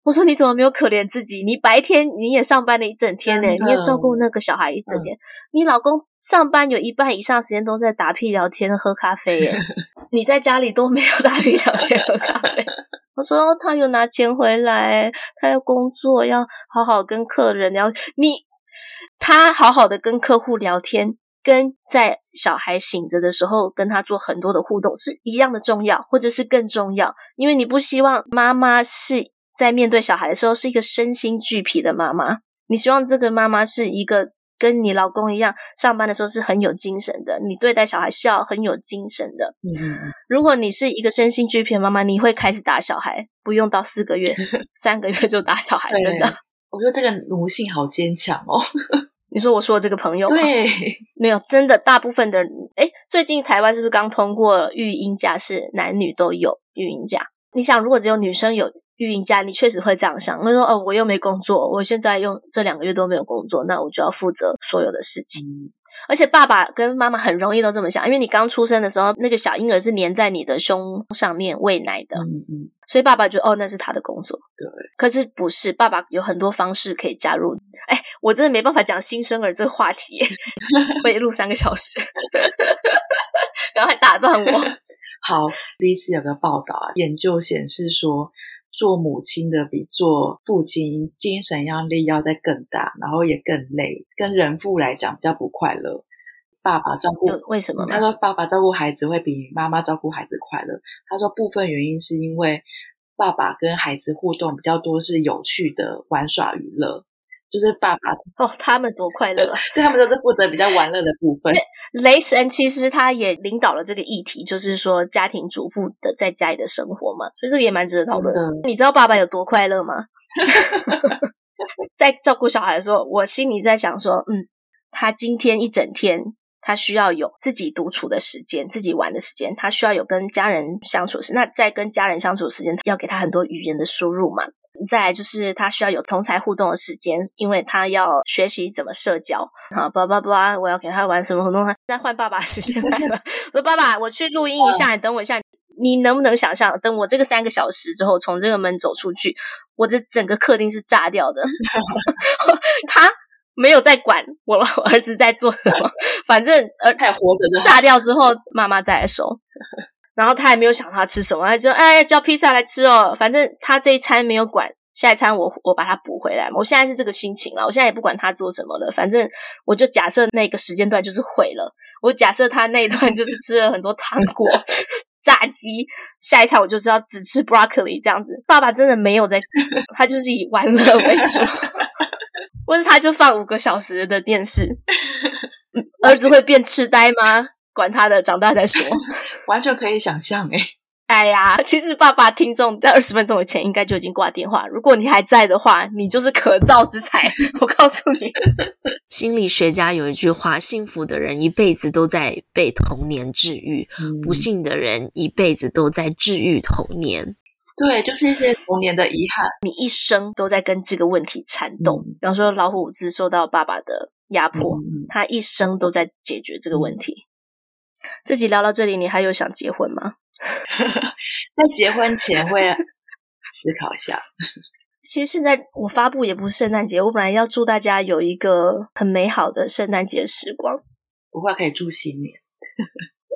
我说，你怎么没有可怜自己？你白天你也上班了一整天呢，你也照顾那个小孩一整天。嗯、你老公上班有一半以上时间都在打屁聊天、喝咖啡耶，你在家里都没有打屁聊天、喝咖啡。我说他有拿钱回来，他要工作，要好好跟客人聊。你他好好的跟客户聊天，跟在小孩醒着的时候跟他做很多的互动是一样的重要，或者是更重要，因为你不希望妈妈是。在面对小孩的时候，是一个身心俱疲的妈妈。你希望这个妈妈是一个跟你老公一样，上班的时候是很有精神的，你对待小孩是要很有精神的。嗯，如果你是一个身心俱疲的妈妈，你会开始打小孩，不用到四个月、三个月就打小孩，真的。我觉得这个奴性好坚强哦。你说我说的这个朋友吗？对，没有，真的，大部分的人，诶，最近台湾是不是刚通过育婴假，是男女都有育婴假？你想，如果只有女生有。育婴假，你确实会这样想。他说：“哦，我又没工作，我现在用这两个月都没有工作，那我就要负责所有的事情。嗯、而且爸爸跟妈妈很容易都这么想，因为你刚出生的时候，那个小婴儿是粘在你的胸上面喂奶的，嗯嗯，所以爸爸觉得哦，那是他的工作。对，可是不是，爸爸有很多方式可以加入。哎，我真的没办法讲新生儿这个话题，会录三个小时，然后还打断我。好，第一次有个报道啊，研究显示说。”做母亲的比做父亲精神压力要再更大，然后也更累，跟人父来讲比较不快乐。爸爸照顾为什么？他说爸爸照顾孩子会比妈妈照顾孩子快乐。他说部分原因是因为爸爸跟孩子互动比较多是有趣的玩耍娱乐，就是爸爸哦，他们多快乐，对，他们都是负责比较玩乐的部分。雷神其实他也领导了这个议题，就是说家庭主妇的在家里的生活嘛，所以这个也蛮值得讨论。嗯、你知道爸爸有多快乐吗？在照顾小孩的时候，我心里在想说，嗯，他今天一整天。他需要有自己独处的时间，自己玩的时间。他需要有跟家人相处时，那在跟家人相处的时间，要给他很多语言的输入嘛。再来就是他需要有同才互动的时间，因为他要学习怎么社交。好，叭叭叭，我要给他玩什么活动？他再换爸爸时间来了，说爸爸，我去录音一下，你等我一下。你能不能想象，等我这个三个小时之后，从这个门走出去，我这整个客厅是炸掉的。他。没有在管我儿子在做什么，反正呃，他也活着，炸掉之后妈妈再来收。然后他也没有想他吃什么，他就哎叫披萨来吃哦。反正他这一餐没有管，下一餐我我把它补回来。我现在是这个心情了，我现在也不管他做什么了，反正我就假设那个时间段就是毁了。我假设他那一段就是吃了很多糖果、炸鸡，下一餐我就知道只吃 broccoli 这样子。爸爸真的没有在，他就是以玩乐为主。或是他就放五个小时的电视，儿子会变痴呆吗？管他的，长大再说。完全可以想象诶。哎呀，其实爸爸听众在二十分钟以前应该就已经挂电话。如果你还在的话，你就是可造之才。我告诉你，心理学家有一句话：幸福的人一辈子都在被童年治愈，嗯、不幸的人一辈子都在治愈童年。对，就是一些童年的遗憾，你一生都在跟这个问题缠斗。嗯、比方说，老虎是受到爸爸的压迫，嗯、他一生都在解决这个问题。这集聊到这里，你还有想结婚吗？在结婚前会思考一下。其实现在我发布也不是圣诞节，我本来要祝大家有一个很美好的圣诞节时光。不过可以祝新年。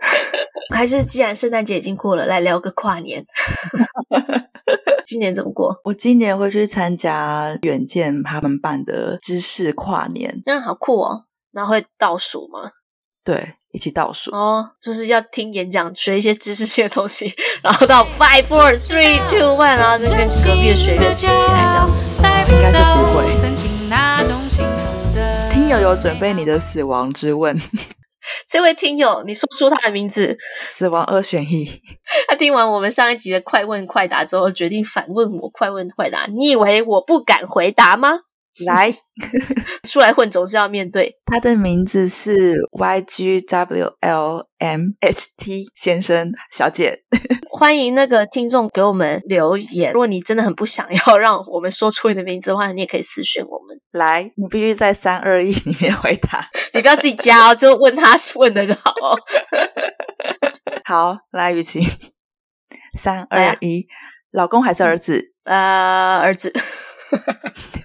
还是既然圣诞节已经过了，来聊个跨年。今年怎么过？我今年会去参加远见他们办的知识跨年，那好酷哦！然后会倒数吗？对，一起倒数哦，就是要听演讲，学一些知识性的东西，然后到 five four three two one，然后就跟隔壁的学员亲起来的。应该是不会。听友有准备你的死亡之问。这位听友，你说出他的名字。死亡二选一。他听完我们上一集的快问快答之后，决定反问我快问快答。你以为我不敢回答吗？来，出来混总是要面对。他的名字是 YGWLMHT 先生小姐。欢迎那个听众给我们留言。如果你真的很不想要让我们说出你的名字的话，你也可以私讯我们。来，你必须在三二一里面回答。你不要自己加哦，就问他问的就好哦。好，来，雨晴，三二一，老公还是儿子？呃，儿子。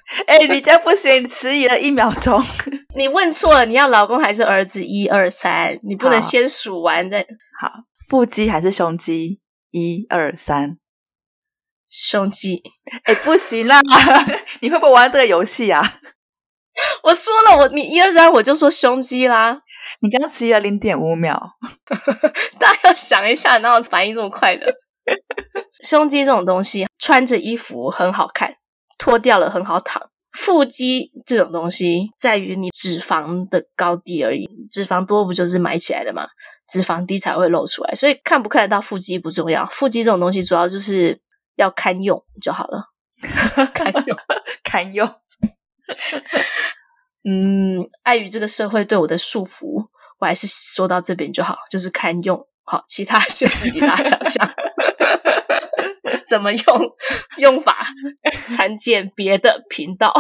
哎、欸，你这不行，你迟疑了一秒钟。你问错了，你要老公还是儿子？一二三，你不能先数完再。好，腹肌还是胸肌？一二三，胸肌。哎、欸，不行啦！你会不会玩这个游戏啊？我说了，我你一二三，我就说胸肌啦。你刚刚迟疑了零点五秒，大家要想一下，哪有反应这么快的？胸肌这种东西，穿着衣服很好看。脱掉了很好躺，腹肌这种东西在于你脂肪的高低而已，脂肪多不就是埋起来的嘛？脂肪低才会露出来，所以看不看得到腹肌不重要，腹肌这种东西主要就是要堪用就好了，堪 用堪用。嗯，碍于这个社会对我的束缚，我还是说到这边就好，就是堪用，好，其他就自己大家想象。怎么用用法？参见别的频道。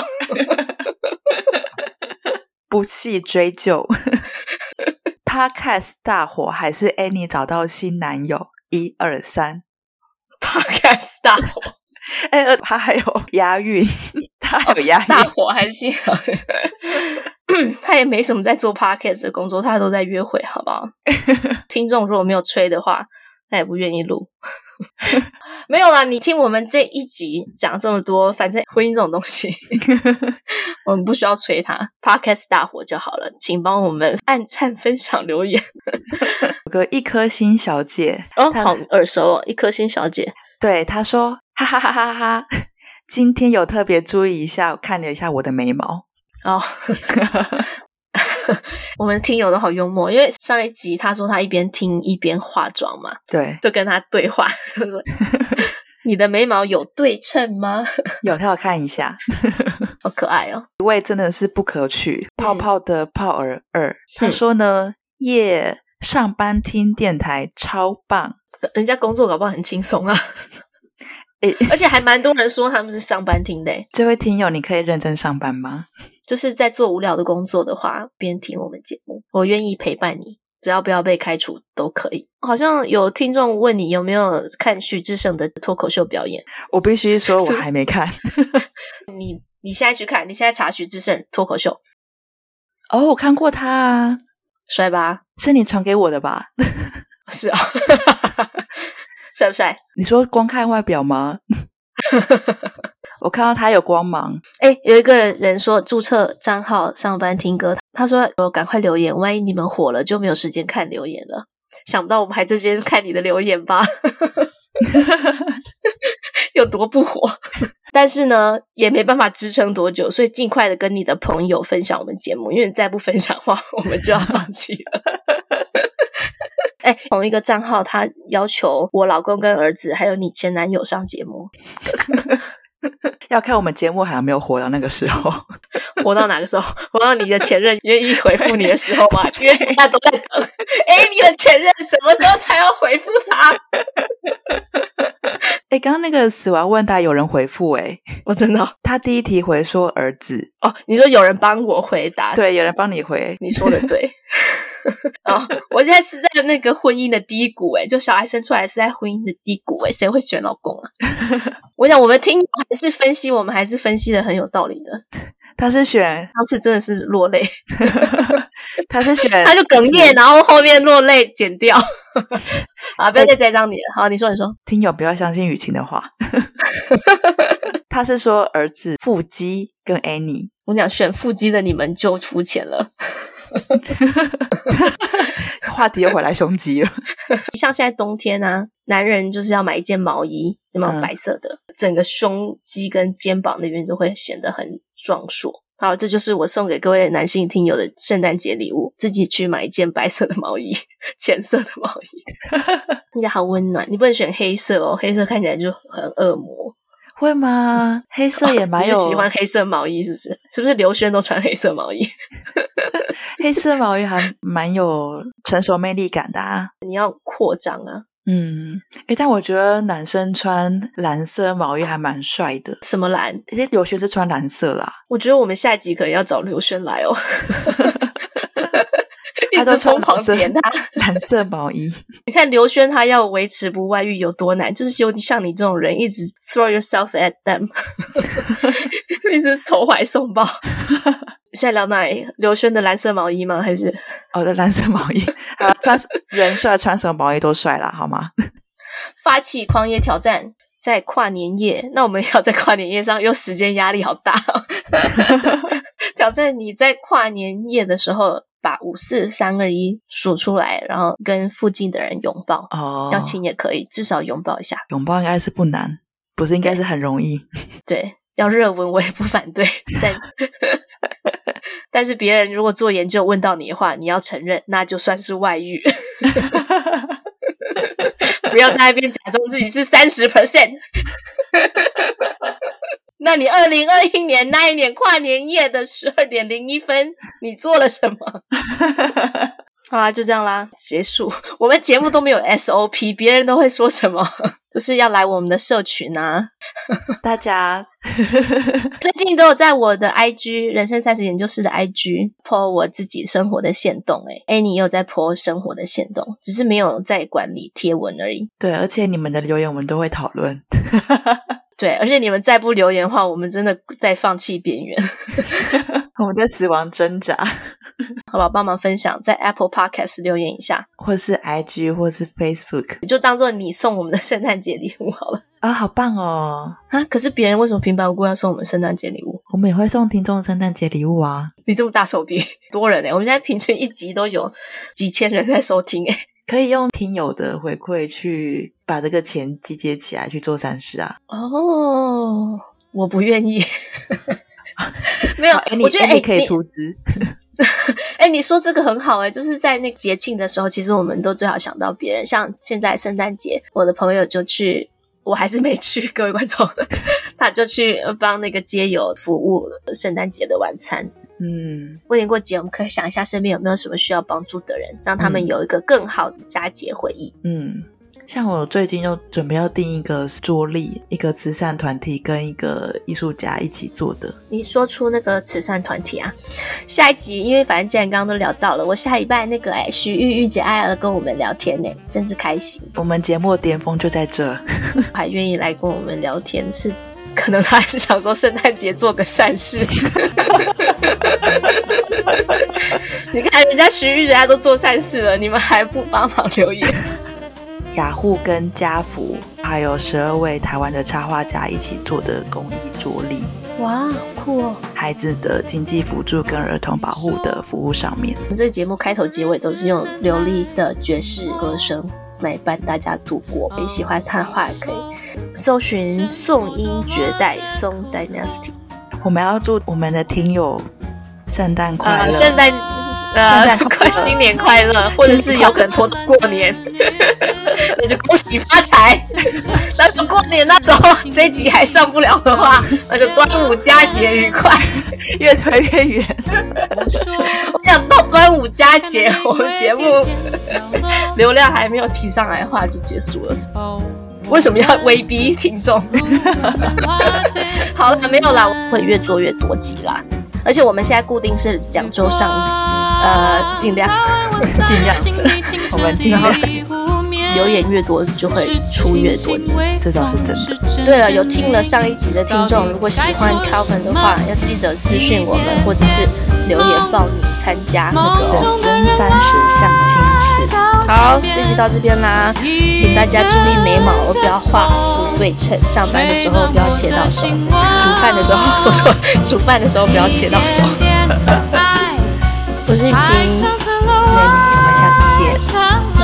不弃追究。Podcast 大火还是 Annie 找到新男友？一二三。Podcast 大火。哎，他还有押韵，他还有押韵。大火还是新？他也没什么在做 Podcast 的工作，他都在约会，好不好？听众如果没有吹的话。他也不愿意录，没有啦。你听我们这一集讲这么多，反正婚姻这种东西，我们不需要催他。Podcast 大火就好了，请帮我们按赞、分享、留言。有个一颗星小姐 哦，好耳熟哦，一颗星小姐。对，她说：“哈哈哈哈哈哈，今天有特别注意一下，看了一下我的眉毛哦。我们听友都好幽默，因为上一集他说他一边听一边化妆嘛，对，就跟他对话，就说你的眉毛有对称吗？有，他要看一下，好可爱哦。一位真的是不可取，泡泡的泡儿二，他说呢，耶，上班听电台超棒，人家工作搞不好很轻松啊。诶而且还蛮多人说他们是上班听的。这位听友，你可以认真上班吗？就是在做无聊的工作的话，边听我们节目，我愿意陪伴你，只要不要被开除都可以。好像有听众问你有没有看徐志胜的脱口秀表演，我必须说，我还没看。你你现在去看，你现在查徐志胜脱口秀。哦，我看过他啊，帅吧？是你传给我的吧？是啊。帅不帅？你说光看外表吗？我看到他有光芒。哎，有一个人人说注册账号上班听歌，他说我赶快留言，万一你们火了就没有时间看留言了。想不到我们还在这边看你的留言吧？有多不火？但是呢，也没办法支撑多久，所以尽快的跟你的朋友分享我们节目，因为你再不分享的话，我们就要放弃了。哎，同一个账号，他要求我老公跟儿子还有你前男友上节目，要看我们节目还有没有活到那个时候，活到哪个时候？活到你的前任愿意回复你的时候吗？因为大家都在等，哎，你的前任什么时候才要回复他？哎，刚刚那个死亡问答有人回复哎，我真的，他第一题回说儿子哦，你说有人帮我回答，对，有人帮你回，你说的对。啊、哦！我现在是在那个婚姻的低谷诶，就小孩生出来是在婚姻的低谷诶，谁会选老公啊？我想我们听还是分析，我们还是分析的很有道理的。他是选，当时真的是落泪。他是选，他就哽咽，然后后面落泪剪掉。啊！不要再栽赃你了。好，你说，你说，听友不要相信雨晴的话。他是说儿子腹肌跟 Annie。我讲选腹肌的你们就出钱了。话题又回来胸肌了。像现在冬天啊，男人就是要买一件毛衣，有没有白色的？嗯、整个胸肌跟肩膀那边都会显得很壮硕。好，这就是我送给各位男性听友的圣诞节礼物，自己去买一件白色的毛衣，浅色的毛衣，看起来好温暖。你不能选黑色哦，黑色看起来就很恶魔。会吗？黑色也蛮有、哦、喜欢黑色毛衣，是不是？是不是刘轩都穿黑色毛衣？黑色毛衣还蛮有成熟魅力感的啊！你要扩张啊！嗯，诶，但我觉得男生穿蓝色毛衣还蛮帅的。什么蓝？因为刘轩是穿蓝色啦。我觉得我们下集可能要找刘轩来哦。一直疯狂点他 蓝色毛衣。你看刘轩他要维持不外遇有多难，就是有像你这种人一直 throw yourself at them，一直投怀送抱。现在聊哪里？刘轩的蓝色毛衣吗？还是我、哦、的蓝色毛衣？啊，穿人帅，穿什么毛衣都帅啦，好吗？发起狂野挑战，在跨年夜，那我们要在跨年夜上，又时间压力好大。挑战你在跨年夜的时候。把五四三二一数出来，然后跟附近的人拥抱。哦，要亲也可以，至少拥抱一下。拥抱应该是不难，不是应该是很容易。对，对，要热吻我也不反对。但 但是别人如果做研究问到你的话，你要承认，那就算是外遇。不要在那边假装自己是三十 percent。那你二零二一年那一年跨年夜的十二点零一分，你做了什么？好啦，就这样啦，结束。我们节目都没有 SOP，别人都会说什么？就是要来我们的社群啊！大家 最近都有在我的 IG 人生三十研究室的 IG po 我自己生活的限动，诶 Annie 也有在 po 生活的限动，只是没有在管理贴文而已。对，而且你们的留言我们都会讨论。对，而且你们再不留言的话，我们真的在放弃边缘，我们在死亡挣扎。好吧，帮忙分享，在 Apple Podcast 留言一下，或是 IG，或是 Facebook，就当做你送我们的圣诞节礼物好了。啊，好棒哦！啊，可是别人为什么平白无故要送我们圣诞节礼物？我们也会送听众圣诞节礼物啊！你这么大手笔，多人诶，我们现在平均一集都有几千人在收听诶。可以用听友的回馈去把这个钱集结起来去做善事啊！哦，我不愿意。没有，欸、我觉得哎，你可以出资。哎、欸，你说这个很好哎、欸，就是在那个节庆的时候，其实我们都最好想到别人。像现在圣诞节，我的朋友就去，我还是没去，各位观众，他就去帮那个街友服务圣诞节的晚餐。嗯，过年过节，我们可以想一下身边有没有什么需要帮助的人，让他们有一个更好的佳节回忆。嗯。像我最近又准备要订一个桌历，一个慈善团体跟一个艺术家一起做的。你说出那个慈善团体啊？下一集，因为反正既然刚刚都聊到了，我下礼拜那个哎，徐玉玉姐爱了跟我们聊天呢，真是开心。我们节目的巅峰就在这，还愿意来跟我们聊天，是可能他还是想说圣诞节做个善事。你看人家徐玉人家都做善事了，你们还不帮忙留言？雅虎跟家福，还有十二位台湾的插画家一起做的公益桌历，哇，酷哦！孩子的经济辅助跟儿童保护的服务上面，我们这个节目开头结尾都是用流利的爵士歌声来伴大家度过。你喜欢他的话，可以搜寻宋音绝代宋 Dynasty。我们要祝我们的听友圣诞快乐，圣诞圣诞快，新年快乐，或者是有可能拖到过年。那就恭喜发财。那到过年那时候这一集还上不了的话，那就端午佳节愉快，越推越远。我想到端午佳节，我们节目流量还没有提上来的话就结束了。为什么要威逼听众？好了，没有啦，我会越做越多集啦。而且我们现在固定是两周上一集，呃，尽量尽量，我们尽量。留言越多，就会出越多集，这倒是真的。对了，有听了上一集的听众，如果喜欢 Calvin 的话，要记得私信我们，或者是留言报名参加那个人生三十相亲室。好，这集到这边啦，请大家注意眉毛不要画不对称，上班的时候不要切到手，煮饭的时候说说，煮饭的时候不要切到手。我是雨晴，我们下次见。